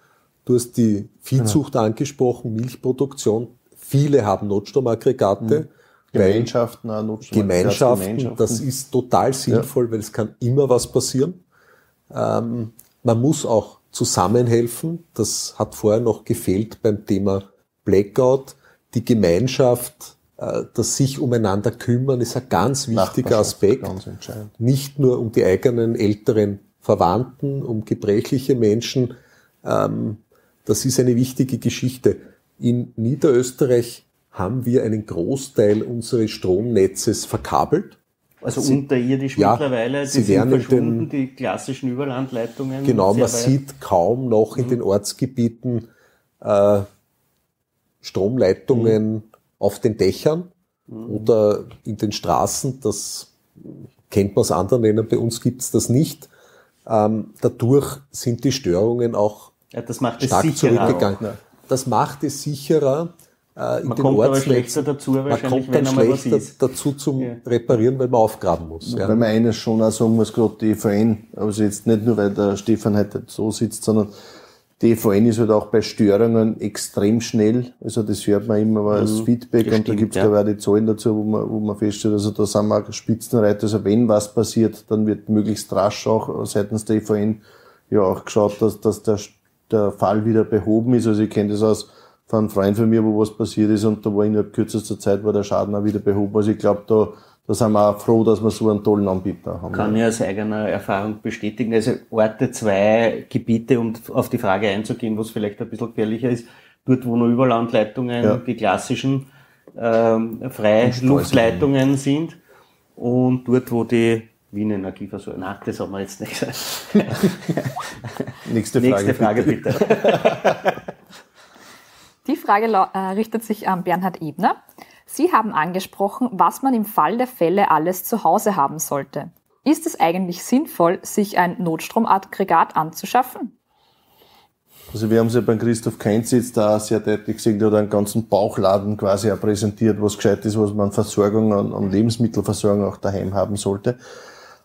Du hast die Viehzucht ja. angesprochen, Milchproduktion. Viele haben Notstromaggregate. Mhm. Gemeinschaften, auch Notstrom Gemeinschaften, Gemeinschaften, das ist total sinnvoll, ja. weil es kann immer was passieren. Ähm, man muss auch zusammenhelfen. Das hat vorher noch gefehlt beim Thema Blackout. Die Gemeinschaft äh, das sich umeinander kümmern ist ein ganz wichtiger Aspekt. Ganz Nicht nur um die eigenen älteren Verwandten, um gebrechliche Menschen. Ähm, das ist eine wichtige Geschichte. In Niederösterreich haben wir einen Großteil unseres Stromnetzes verkabelt. Also Sie, unterirdisch ja, mittlerweile, die Sie werden verschwunden, den, die klassischen Überlandleitungen. Genau, man weit. sieht kaum noch mhm. in den Ortsgebieten äh, Stromleitungen mhm auf den Dächern mhm. oder in den Straßen. Das kennt man aus anderen Ländern. Bei uns gibt es das nicht. Ähm, dadurch sind die Störungen auch ja, stark zurückgegangen. Auch, Das macht es sicherer. Äh, in man den kommt aber schlechter dazu wahrscheinlich, man kommt dann schlechter dazu zum ja. Reparieren, weil man aufgraben muss. Ja. Weil man eines schon auch sagen muss, gerade die VN, also jetzt nicht nur, weil der Stefan heute so sitzt, sondern die EVN ist halt auch bei Störungen extrem schnell. Also das hört man immer mal als mhm, Feedback und stimmt, da gibt's ja. da auch die Zahlen dazu, wo man, wo man feststellt, also da sind wir Spitzenreiter. Also wenn was passiert, dann wird möglichst rasch auch seitens der EVN ja auch geschaut, dass, dass der, der Fall wieder behoben ist. Also ich kenne das aus von einem Freund von mir, wo was passiert ist und da war innerhalb kürzester Zeit war der Schaden auch wieder behoben. Also ich glaube, da da sind wir auch froh, dass wir so einen tollen Anbieter haben. Kann ich aus eigener Erfahrung bestätigen. Also Orte, zwei Gebiete, um auf die Frage einzugehen, was vielleicht ein bisschen gefährlicher ist, dort wo nur Überlandleitungen, ja. die klassischen ähm, Freiluftleitungen sind und dort wo die Wien Energieversorgung, nein, das haben wir jetzt nicht Nächste Frage, Nächste Frage bitte. bitte. Die Frage äh, richtet sich an Bernhard Ebner. Sie haben angesprochen, was man im Fall der Fälle alles zu Hause haben sollte. Ist es eigentlich sinnvoll, sich ein Notstromaggregat anzuschaffen? Also wir haben es ja beim Christoph Keinz jetzt da sehr deutlich gesehen, der hat einen ganzen Bauchladen quasi auch präsentiert, was gescheit ist, was man Versorgung an Lebensmittelversorgung auch daheim haben sollte.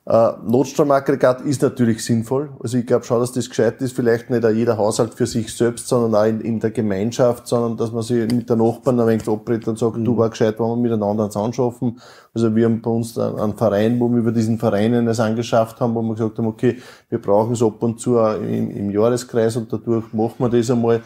Äh, Notstromaggregat ist natürlich sinnvoll. Also ich glaube schon, dass das gescheit ist, vielleicht nicht jeder Haushalt für sich selbst, sondern auch in, in der Gemeinschaft, sondern dass man sich mit der Nachbarn ein wenig abredet und sagt, mhm. du war gescheit, wollen wir miteinander ans anschaffen. Also wir haben bei uns einen Verein, wo wir über diesen Verein das angeschafft haben, wo wir gesagt haben, okay, wir brauchen es ab und zu im, im Jahreskreis und dadurch machen wir das einmal.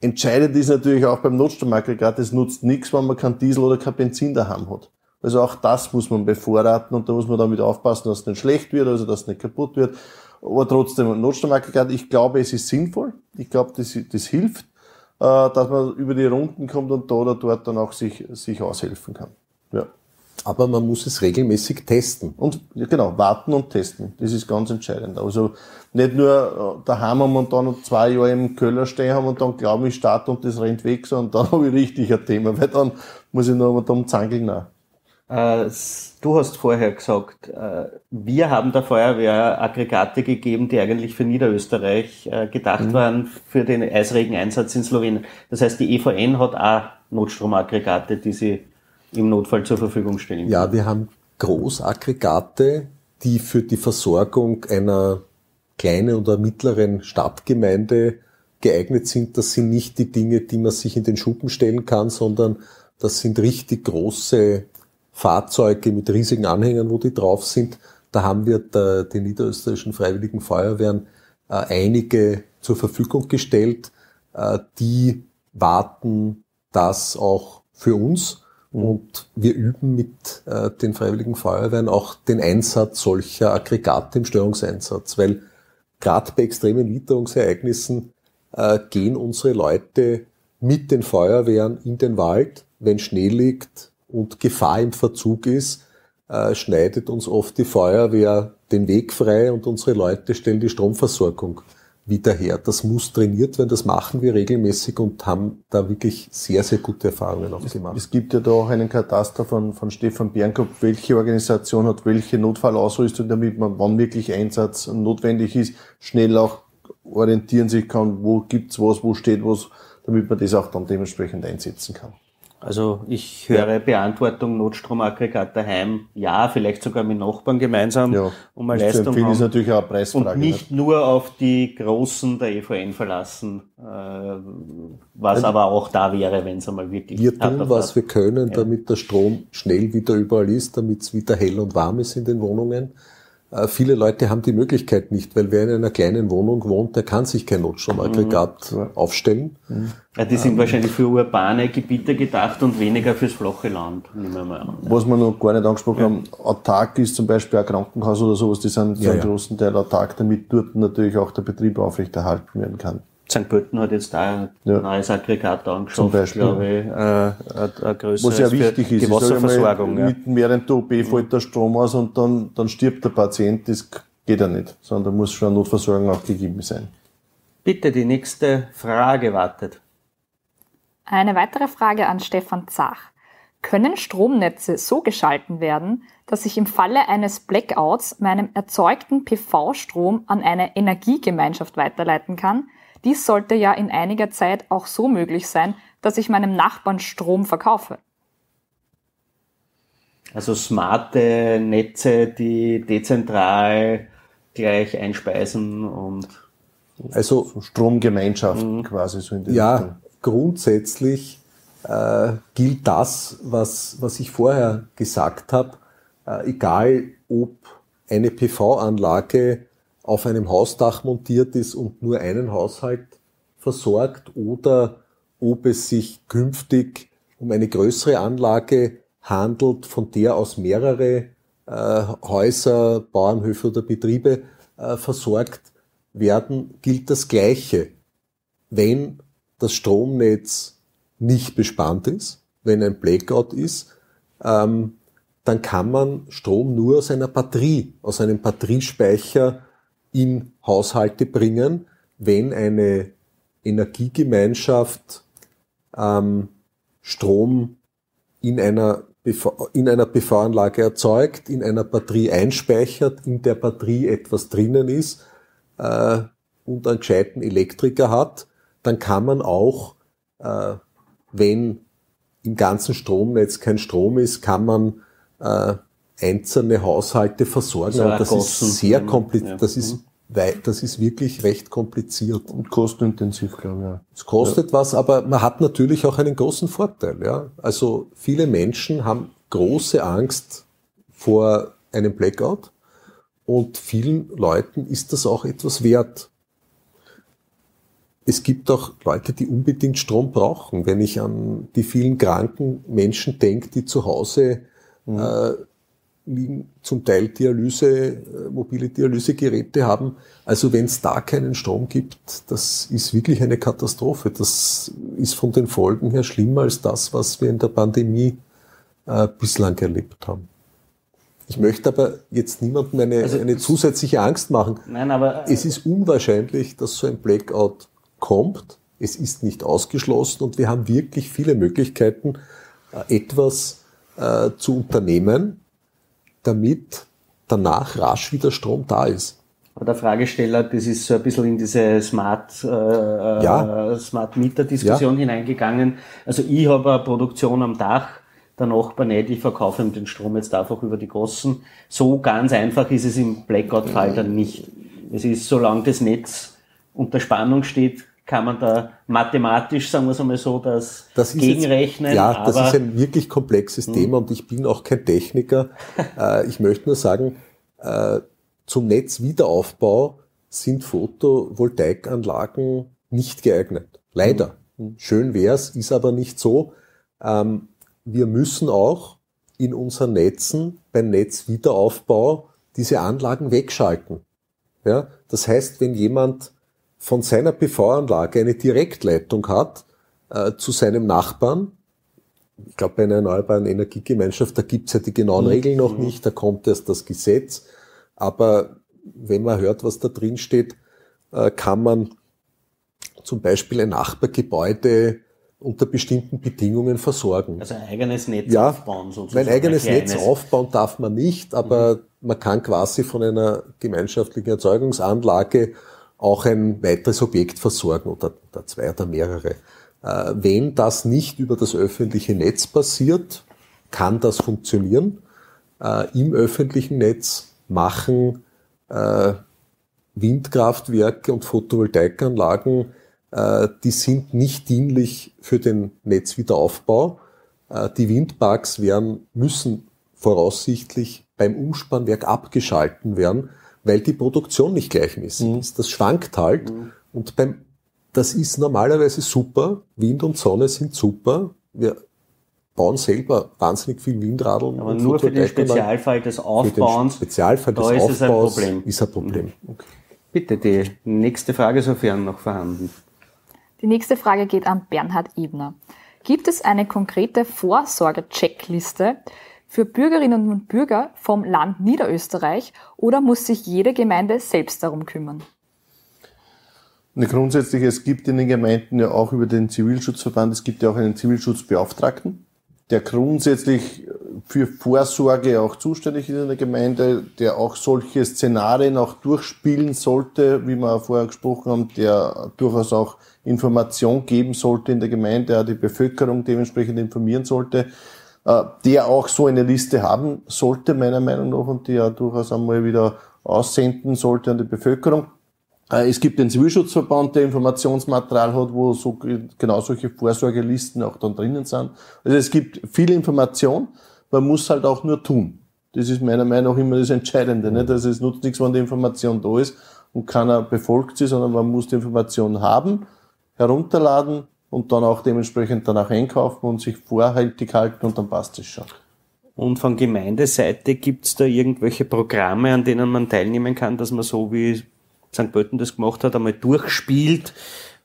Entscheidend ist natürlich auch beim Notstromaggregat, es nutzt nichts, wenn man kein Diesel oder kein Benzin daheim hat. Also auch das muss man bevorraten und da muss man damit aufpassen, dass es nicht schlecht wird, also dass es nicht kaputt wird. Aber trotzdem, ein Notstromaggregat, ich glaube, es ist sinnvoll. Ich glaube, das, das hilft, äh, dass man über die Runden kommt und da oder dort dann auch sich, sich aushelfen kann. Ja. Aber man muss es regelmäßig testen. Und genau, warten und testen. Das ist ganz entscheidend. Also nicht nur äh, daheim haben und dann zwei Jahre im Köller stehen haben und dann glauben ich starte und das rennt weg, sondern dann habe ich richtig ein Thema, weil dann muss ich noch mal drum zangeln. Auch. Äh, du hast vorher gesagt, äh, wir haben der Feuerwehr Aggregate gegeben, die eigentlich für Niederösterreich äh, gedacht mhm. waren, für den Eisregeneinsatz in Slowenien. Das heißt, die EVN hat auch Notstromaggregate, die sie im Notfall zur Verfügung stellen. Ja, wir haben Großaggregate, die für die Versorgung einer kleinen oder mittleren Stadtgemeinde geeignet sind. Das sind nicht die Dinge, die man sich in den Schuppen stellen kann, sondern das sind richtig große Fahrzeuge mit riesigen Anhängern, wo die drauf sind. Da haben wir der, die niederösterreichischen Freiwilligen Feuerwehren äh, einige zur Verfügung gestellt. Äh, die warten das auch für uns. Mhm. Und wir üben mit äh, den Freiwilligen Feuerwehren auch den Einsatz solcher Aggregate im Steuerungseinsatz, weil gerade bei extremen Witterungsereignissen äh, gehen unsere Leute mit den Feuerwehren in den Wald, wenn Schnee liegt, und Gefahr im Verzug ist, äh, schneidet uns oft die Feuerwehr den Weg frei und unsere Leute stellen die Stromversorgung wieder her. Das muss trainiert werden, das machen wir regelmäßig und haben da wirklich sehr, sehr gute Erfahrungen auch gemacht. Es gibt ja da auch einen Kataster von, von Stefan Bernkopf, welche Organisation hat welche Notfallausrüstung, damit man, wann wirklich Einsatz notwendig ist, schnell auch orientieren sich kann, wo gibt's was, wo steht was, damit man das auch dann dementsprechend einsetzen kann. Also ich höre. Beantwortung Notstromaggregat daheim, ja, vielleicht sogar mit Nachbarn gemeinsam, ja. um eine Leistung zu haben. ist natürlich auch eine Preisfrage. Und nicht ne? nur auf die Großen der EVN verlassen, äh, was aber auch da wäre, wenn es einmal wirklich... Wir tun, was wir können, damit der Strom schnell wieder überall ist, damit es wieder hell und warm ist in den Wohnungen. Äh, viele Leute haben die Möglichkeit nicht, weil wer in einer kleinen Wohnung wohnt, der kann sich kein Notstromaggregat mhm. aufstellen. Mhm. Ja, die sind ähm, wahrscheinlich für urbane Gebiete gedacht und weniger fürs flache Land, nehmen wir mal an. Was wir noch gar nicht angesprochen ja. haben, autark ist zum Beispiel ein Krankenhaus oder sowas, die sind ja, zu einem großen Teil autark, damit dort natürlich auch der Betrieb aufrechterhalten werden kann. St. Pölten hat jetzt da ein ja. neues Aggregat angeschafft, Beispiel, glaube ich, äh, ein größeres Was ja wichtig ist, die Wasserversorgung. Mal, ja. Mitten während der OP fällt der Strom aus und dann, dann stirbt der Patient, das geht ja nicht, sondern da muss schon eine Notversorgung auch gegeben sein. Bitte, die nächste Frage wartet. Eine weitere Frage an Stefan Zach. Können Stromnetze so geschalten werden, dass ich im Falle eines Blackouts meinem erzeugten PV-Strom an eine Energiegemeinschaft weiterleiten kann, dies sollte ja in einiger Zeit auch so möglich sein, dass ich meinem Nachbarn Strom verkaufe. Also smarte Netze, die dezentral gleich einspeisen und also Stromgemeinschaften mhm. quasi so in den Ja, Richtung. grundsätzlich äh, gilt das, was, was ich vorher gesagt habe, äh, egal ob eine PV-Anlage auf einem Hausdach montiert ist und nur einen Haushalt versorgt oder ob es sich künftig um eine größere Anlage handelt, von der aus mehrere äh, Häuser, Bauernhöfe oder Betriebe äh, versorgt werden, gilt das Gleiche. Wenn das Stromnetz nicht bespannt ist, wenn ein Blackout ist, ähm, dann kann man Strom nur aus einer Batterie, aus einem Batteriespeicher in Haushalte bringen, wenn eine Energiegemeinschaft ähm, Strom in einer, in einer PV-Anlage erzeugt, in einer Batterie einspeichert, in der Batterie etwas drinnen ist äh, und einen gescheiten Elektriker hat, dann kann man auch, äh, wenn im ganzen Stromnetz kein Strom ist, kann man äh, einzelne Haushalte versorgen. So Aber das Kosten. ist sehr Mhm. kompliziert. Ja. Das ist wei- das ist wirklich recht kompliziert. Und kostenintensiv, glaube ich. Ja. Es kostet was, aber man hat natürlich auch einen großen Vorteil. Ja? Also viele Menschen haben große Angst vor einem Blackout und vielen Leuten ist das auch etwas wert. Es gibt auch Leute, die unbedingt Strom brauchen. Wenn ich an die vielen kranken Menschen denke, die zu Hause äh, liegen, zum Teil Dialyse, äh, mobile Dialysegeräte haben. Also wenn es da keinen Strom gibt, das ist wirklich eine Katastrophe. Das ist von den Folgen her schlimmer als das, was wir in der Pandemie äh, bislang erlebt haben. Ich möchte aber jetzt niemandem eine, Also eine zusätzliche Angst machen. Nein, aber Es ist unwahrscheinlich, dass so ein Blackout kommt. Es ist nicht ausgeschlossen und wir haben wirklich viele Möglichkeiten, äh, etwas äh, zu unternehmen, damit danach rasch wieder Strom da ist. Der Fragesteller, das ist so ein bisschen in diese Smart, äh, Ja. äh, Smart Meter Diskussion hineingegangen. Also ich habe eine Produktion am Dach, der Nachbar nicht, ich verkaufe ihm den Strom jetzt einfach über die Großen. So ganz einfach ist es im Blackout-Fall dann nicht. Es ist, solange das Netz unter Spannung steht, kann man da mathematisch, sagen wir es einmal so, das, Das gegenrechnen. Jetzt, ja, das ist ein wirklich komplexes Thema und ich bin auch kein Techniker. äh, ich möchte nur sagen, äh, zum Netzwiederaufbau sind Photovoltaikanlagen nicht geeignet. Leider. Schön wär's, ist aber nicht so. Ähm, wir müssen auch in unseren Netzen beim Netzwiederaufbau diese Anlagen wegschalten. Ja, das heißt, wenn jemand von seiner PV-Anlage eine Direktleitung hat äh, zu seinem Nachbarn, ich glaube bei einer erneuerbaren Energiegemeinschaft, da gibt's ja die genauen Regeln noch nicht, da kommt erst das Gesetz, aber wenn man hört, was da drin steht, äh, kann man zum Beispiel ein Nachbargebäude unter bestimmten Bedingungen versorgen. also ein eigenes Netz Ja, aufbauen sozusagen. Mein eigenes ein Netz aufbauen darf man nicht, aber man kann quasi von einer gemeinschaftlichen Erzeugungsanlage auch ein weiteres Objekt versorgen oder, oder zwei oder mehrere. Äh, wenn das nicht über das öffentliche Netz passiert, kann das funktionieren. Äh, Im öffentlichen Netz machen äh, Windkraftwerke und Photovoltaikanlagen, äh, die sind nicht dienlich für den Netzwiederaufbau. Äh, die Windparks werden, müssen voraussichtlich beim Umspannwerk abgeschalten werden, weil die Produktion nicht gleichmäßig ist. Das schwankt halt. Und beim, das ist normalerweise super. Wind und Sonne sind super. Wir bauen selber wahnsinnig viel Windradeln. Aber und nur für den. Spezialfall des Für den Aufbauens. Spezialfall des ist ein Aufbaus Problem. ist ein Problem. Bitte, die nächste Frage, sofern noch vorhanden. Die nächste Frage geht an Bernhard Ebner. Gibt es eine konkrete Vorsorge-Checkliste für Bürgerinnen und Bürger vom Land Niederösterreich oder muss sich jede Gemeinde selbst darum kümmern? Grundsätzlich, es gibt in den Gemeinden ja auch über den Zivilschutzverband, es gibt ja auch einen Zivilschutzbeauftragten, der grundsätzlich für Vorsorge auch zuständig ist in der Gemeinde, der auch solche Szenarien auch durchspielen sollte, wie wir vorher gesprochen haben, der durchaus auch Information geben sollte in der Gemeinde, auch die Bevölkerung dementsprechend informieren sollte, äh, der auch so eine Liste haben sollte, meiner Meinung nach, und die ja durchaus einmal wieder aussenden sollte an die Bevölkerung. Äh, Es gibt den Zivilschutzverband, der Informationsmaterial hat, wo so, genau solche Vorsorgelisten auch dann drinnen sind. Also es gibt viel Information, man muss halt auch nur tun. Das ist meiner Meinung nach immer das Entscheidende. Nicht? Also es nutzt nichts, wenn die Information da ist und keiner befolgt sie, sondern man muss die Information haben, herunterladen und dann auch dementsprechend danach einkaufen und sich vorhaltig halten und dann passt es schon. Und von Gemeindeseite gibt's da irgendwelche Programme, an denen man teilnehmen kann, dass man so wie St. Pölten das gemacht hat, einmal durchspielt?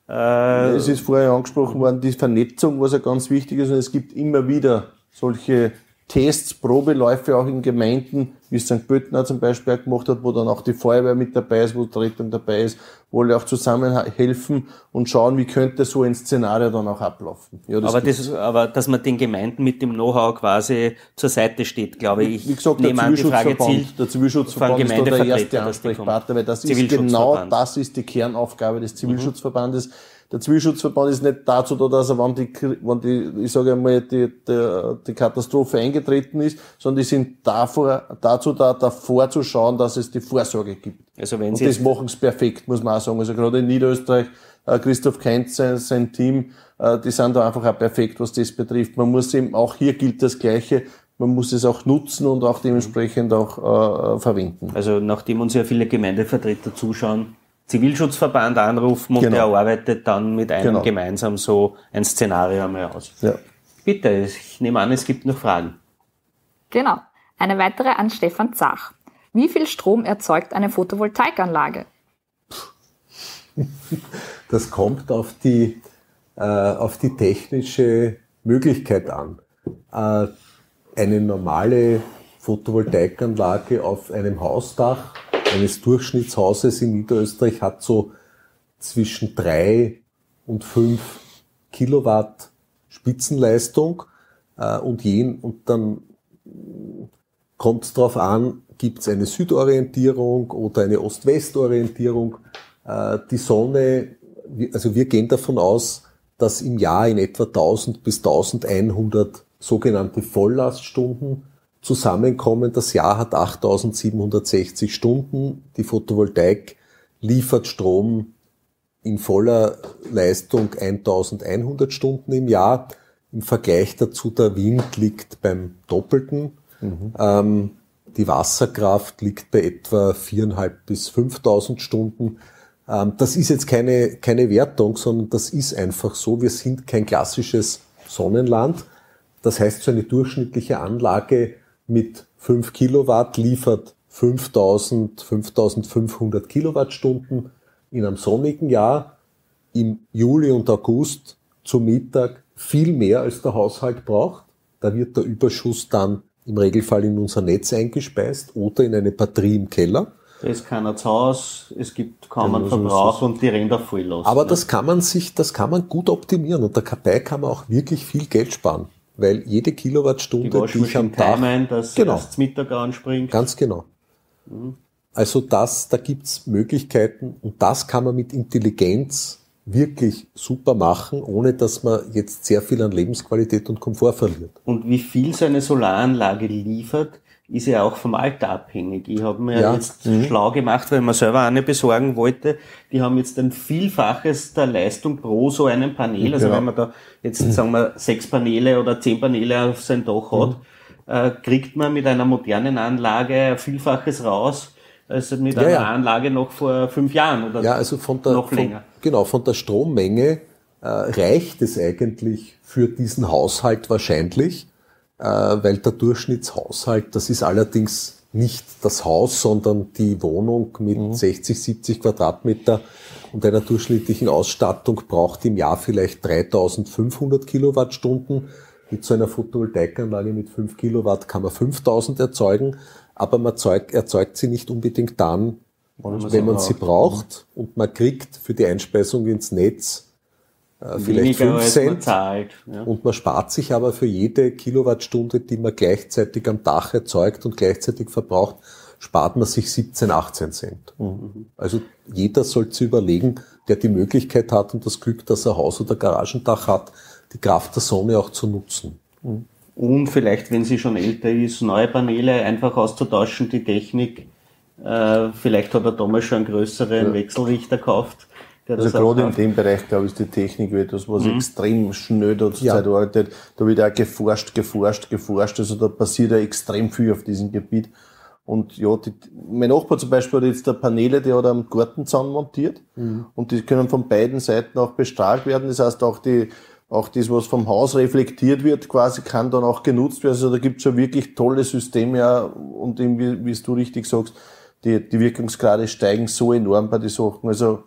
Äh, Es ist vorher angesprochen worden, die Vernetzung, was ja ganz wichtig ist. Und es gibt immer wieder solche Tests, Probeläufe auch in Gemeinden, wie St. Pöltener zum Beispiel auch gemacht hat, wo dann auch die Feuerwehr mit dabei ist, wo die Rettung dabei ist, wo alle auch zusammen helfen und schauen, wie könnte so ein Szenario dann auch ablaufen. Ja, das aber, das, aber dass man den Gemeinden mit dem Know-how quasi zur Seite steht, glaube ich. Wie gesagt, der Zivilschutzverband, der Zivilschutzverband ist da der erste Ansprechpartner, weil das ist genau das ist die Kernaufgabe des Zivilschutzverbandes. Mhm der Zivilschutzverband ist nicht dazu da, dass er, wenn die, wenn die ich sage einmal, die, die, die Katastrophe eingetreten ist, sondern die sind davor, dazu da, davor zu schauen, dass es die Vorsorge gibt. Also wenn Sie Und das machen sie perfekt, muss man auch sagen. Also gerade in Niederösterreich, äh, Christoph Kent, sein, sein Team, äh, die sind da einfach auch perfekt, was das betrifft. Man muss eben, auch hier gilt das Gleiche, man muss es auch nutzen und auch dementsprechend auch äh, verwenden. Also nachdem uns ja viele Gemeindevertreter zuschauen, Zivilschutzverband anrufen und genau. der arbeitet dann mit einem genau. gemeinsam so ein Szenario einmal aus. Ja. Bitte, ich nehme an, es gibt noch Fragen. Genau. Eine weitere an Stefan Zach. Wie viel Strom erzeugt eine Photovoltaikanlage? Das kommt auf die, äh, auf die technische Möglichkeit an. Äh, eine normale Photovoltaikanlage auf einem Hausdach eines Durchschnittshauses in Niederösterreich hat so zwischen drei und fünf Kilowatt Spitzenleistung äh, und, jen, und dann kommt es darauf an, gibt es eine Südorientierung oder eine Ost-West-Orientierung. Äh, die Sonne, also wir gehen davon aus, dass im Jahr in etwa 1000 bis 1100 sogenannte Volllaststunden zusammenkommen. Das Jahr hat 8760 Stunden. Die Photovoltaik liefert Strom in voller Leistung 1100 Stunden im Jahr. Im Vergleich dazu der Wind liegt beim Doppelten. Mhm. Ähm, die Wasserkraft liegt bei etwa 4.500 bis 5.000 Stunden. Ähm, das ist jetzt keine, keine Wertung, sondern das ist einfach so. Wir sind kein klassisches Sonnenland. Das heißt, so eine durchschnittliche Anlage mit 5 Kilowatt liefert 5000, 5500 Kilowattstunden in einem sonnigen Jahr. Im Juli und August zum Mittag viel mehr als der Haushalt braucht. Da wird der Überschuss dann im Regelfall in unser Netz eingespeist oder in eine Batterie im Keller. Da ist keiner zu Hause, es gibt kaum einen Verbrauch und die Ränder voll lassen. Aber ne? das kann man sich, das kann man gut optimieren und dabei kann man auch wirklich viel Geld sparen weil jede Kilowattstunde, die, die ich am Tag... Timen, dass genau, das Mittag anspringt. Ganz genau. Mhm. Also das, da gibt's Möglichkeiten und das kann man mit Intelligenz wirklich super machen, ohne dass man jetzt sehr viel an Lebensqualität und Komfort verliert. Und wie viel so eine Solaranlage liefert, ist ja auch vom Alter abhängig. Ich habe mir ja. jetzt mhm. schlau gemacht, weil man selber eine besorgen wollte. Die haben jetzt ein Vielfaches der Leistung pro so einem Panel. Also ja. wenn man da jetzt, mhm. sagen wir, sechs Paneele oder zehn Paneele auf sein Dach hat, mhm. äh, kriegt man mit einer modernen Anlage ein Vielfaches raus als mit ja, einer Anlage noch vor fünf Jahren oder ja, also von der, noch länger. Von, genau, von der Strommenge äh, reicht es eigentlich für diesen Haushalt wahrscheinlich weil der Durchschnittshaushalt, das ist allerdings nicht das Haus, sondern die Wohnung mit mhm. 60, 70 Quadratmeter und einer durchschnittlichen Ausstattung braucht im Jahr vielleicht 3500 Kilowattstunden. Mit so einer Photovoltaikanlage mit 5 Kilowatt kann man 5000 erzeugen, aber man erzeugt, erzeugt sie nicht unbedingt dann, wenn man sie braucht und man kriegt für die Einspeisung ins Netz äh, vielleicht 5 Cent. Zahlt, ja. Und man spart sich aber für jede Kilowattstunde, die man gleichzeitig am Dach erzeugt und gleichzeitig verbraucht, spart man sich 17, 18 Cent. Mhm. Also jeder sollte überlegen, der die Möglichkeit hat und das Glück, dass er Haus- oder Garagendach hat, die Kraft der Sonne auch zu nutzen. Mhm. Und vielleicht, wenn sie schon älter ist, neue Paneele einfach auszutauschen, die Technik. Äh, vielleicht hat er damals schon einen größeren ja. Wechselrichter gekauft also gerade in dem Bereich, glaube ich, ist die Technik etwas, was mhm. extrem schnell da zur ja. Zeit arbeitet. Da wird auch geforscht, geforscht, geforscht. Also da passiert ja extrem viel auf diesem Gebiet. Und ja, die, mein Nachbar zum Beispiel hat jetzt da Paneele, die hat am Gartenzaun montiert. Mhm. Und die können von beiden Seiten auch bestrahlt werden. Das heißt auch die, auch das, was vom Haus reflektiert wird, quasi kann dann auch genutzt werden. Also da gibt es schon wirklich tolle Systeme ja, und eben, wie, wie du richtig sagst, die, die Wirkungsgrade steigen so enorm bei den Sachen. Also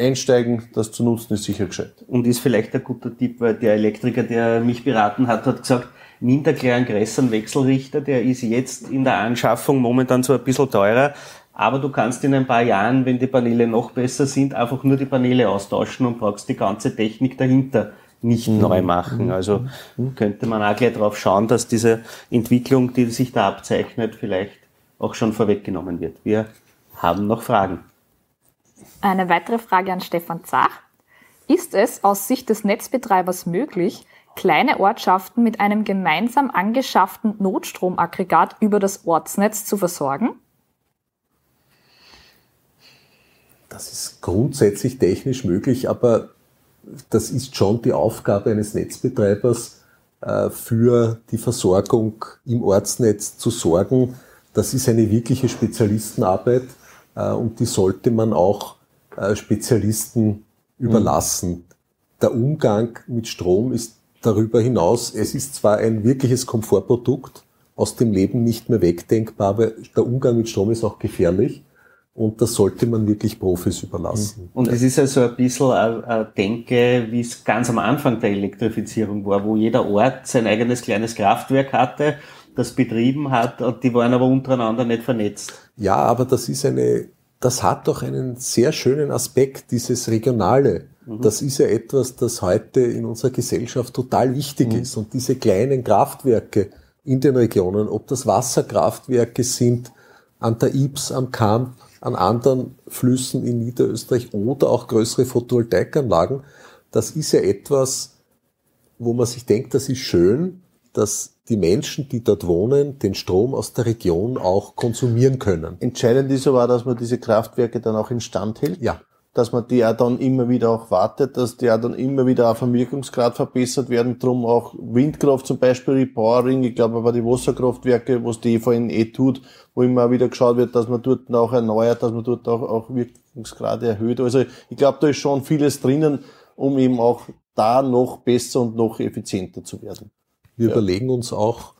einsteigen, das zu nutzen, ist sicher gescheit. Und ist vielleicht ein guter Tipp, weil der Elektriker, der mich beraten hat, hat gesagt, minder kleinen größeren Wechselrichter, der ist jetzt in der Anschaffung momentan so ein bisschen teurer, aber du kannst in ein paar Jahren, wenn die Paneele noch besser sind, einfach nur die Paneele austauschen und brauchst die ganze Technik dahinter nicht mhm. neu machen. Mhm. Also mhm. könnte man auch gleich darauf schauen, dass diese Entwicklung, die sich da abzeichnet, vielleicht auch schon vorweggenommen wird. Wir haben noch Fragen. Eine weitere Frage an Stefan Zach. Ist es aus Sicht des Netzbetreibers möglich, kleine Ortschaften mit einem gemeinsam angeschafften Notstromaggregat über das Ortsnetz zu versorgen? Das ist grundsätzlich technisch möglich, aber das ist schon die Aufgabe eines Netzbetreibers, äh, für die Versorgung im Ortsnetz zu sorgen. Das ist eine wirkliche Spezialistenarbeit äh, und die sollte man auch Spezialisten überlassen. Mhm. Der Umgang mit Strom ist darüber hinaus, es ist zwar ein wirkliches Komfortprodukt, aus dem Leben nicht mehr wegdenkbar, aber der Umgang mit Strom ist auch gefährlich. Und das sollte man wirklich Profis überlassen. Und es ist ja so ein bisschen eine Denke, wie es ganz am Anfang der Elektrifizierung war, wo jeder Ort sein eigenes kleines Kraftwerk hatte, das betrieben hat, und die waren aber untereinander nicht vernetzt. Ja, aber das ist eine, das hat doch einen sehr schönen Aspekt, dieses Regionale. Mhm. Das ist ja etwas, das heute in unserer Gesellschaft total wichtig mhm. ist. Und diese kleinen Kraftwerke in den Regionen, ob das Wasserkraftwerke sind, an der Ibs, am Kamp, an anderen Flüssen in Niederösterreich oder auch größere Photovoltaikanlagen. Das ist ja etwas, wo man sich denkt, das ist schön, dass die Menschen, die dort wohnen, den Strom aus der Region auch konsumieren können. Entscheidend ist aber, dass man diese Kraftwerke dann auch instand hält. Ja dass man die auch dann immer wieder auch wartet, dass die auch dann immer wieder auf dem Wirkungsgrad verbessert werden. Drum auch Windkraft zum Beispiel, Repowering, ich glaube aber die Wasserkraftwerke, was die EVN eh tut, wo immer wieder geschaut wird, dass man dort auch erneuert, dass man dort auch, auch Wirkungsgrade erhöht. Also ich glaube, da ist schon vieles drinnen, um eben auch da noch besser und noch effizienter zu werden. Wir ja. überlegen uns auch,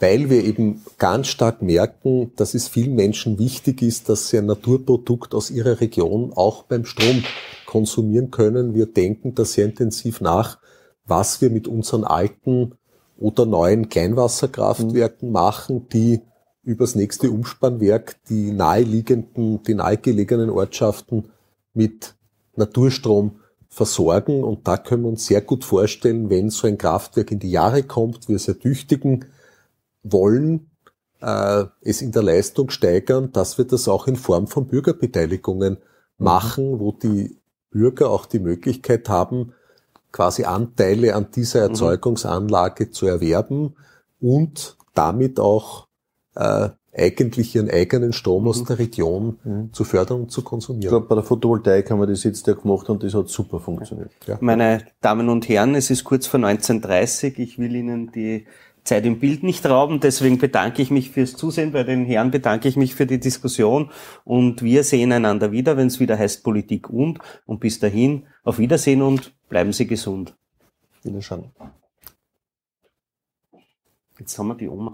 weil wir eben ganz stark merken, dass es vielen Menschen wichtig ist, dass sie ein Naturprodukt aus ihrer Region auch beim Strom konsumieren können. Wir denken da sehr intensiv nach, was wir mit unseren alten oder neuen Kleinwasserkraftwerken machen, die übers nächste Umspannwerk die naheliegenden, die nahegelegenen Ortschaften mit Naturstrom versorgen. Und da können wir uns sehr gut vorstellen, wenn so ein Kraftwerk in die Jahre kommt, wir es ertüchtigen, wollen äh, es in der Leistung steigern, dass wir das auch in Form von Bürgerbeteiligungen mhm. machen, wo die Bürger auch die Möglichkeit haben, quasi Anteile an dieser mhm. Erzeugungsanlage zu erwerben und damit auch äh, eigentlich ihren eigenen Strom aus mhm. der Region mhm. zu fördern und zu konsumieren. Ich glaube, bei der Photovoltaik haben wir das jetzt ja gemacht und das hat super funktioniert. Ja. Meine Damen und Herren, es ist kurz vor 19.30 Ich will Ihnen die Zeit im Bild nicht rauben. Deswegen bedanke ich mich fürs Zusehen. Bei den Herren bedanke ich mich für die Diskussion und wir sehen einander wieder, wenn es wieder heißt Politik und. Und bis dahin auf Wiedersehen und bleiben Sie gesund. Wiederschauen. Jetzt haben wir die Oma.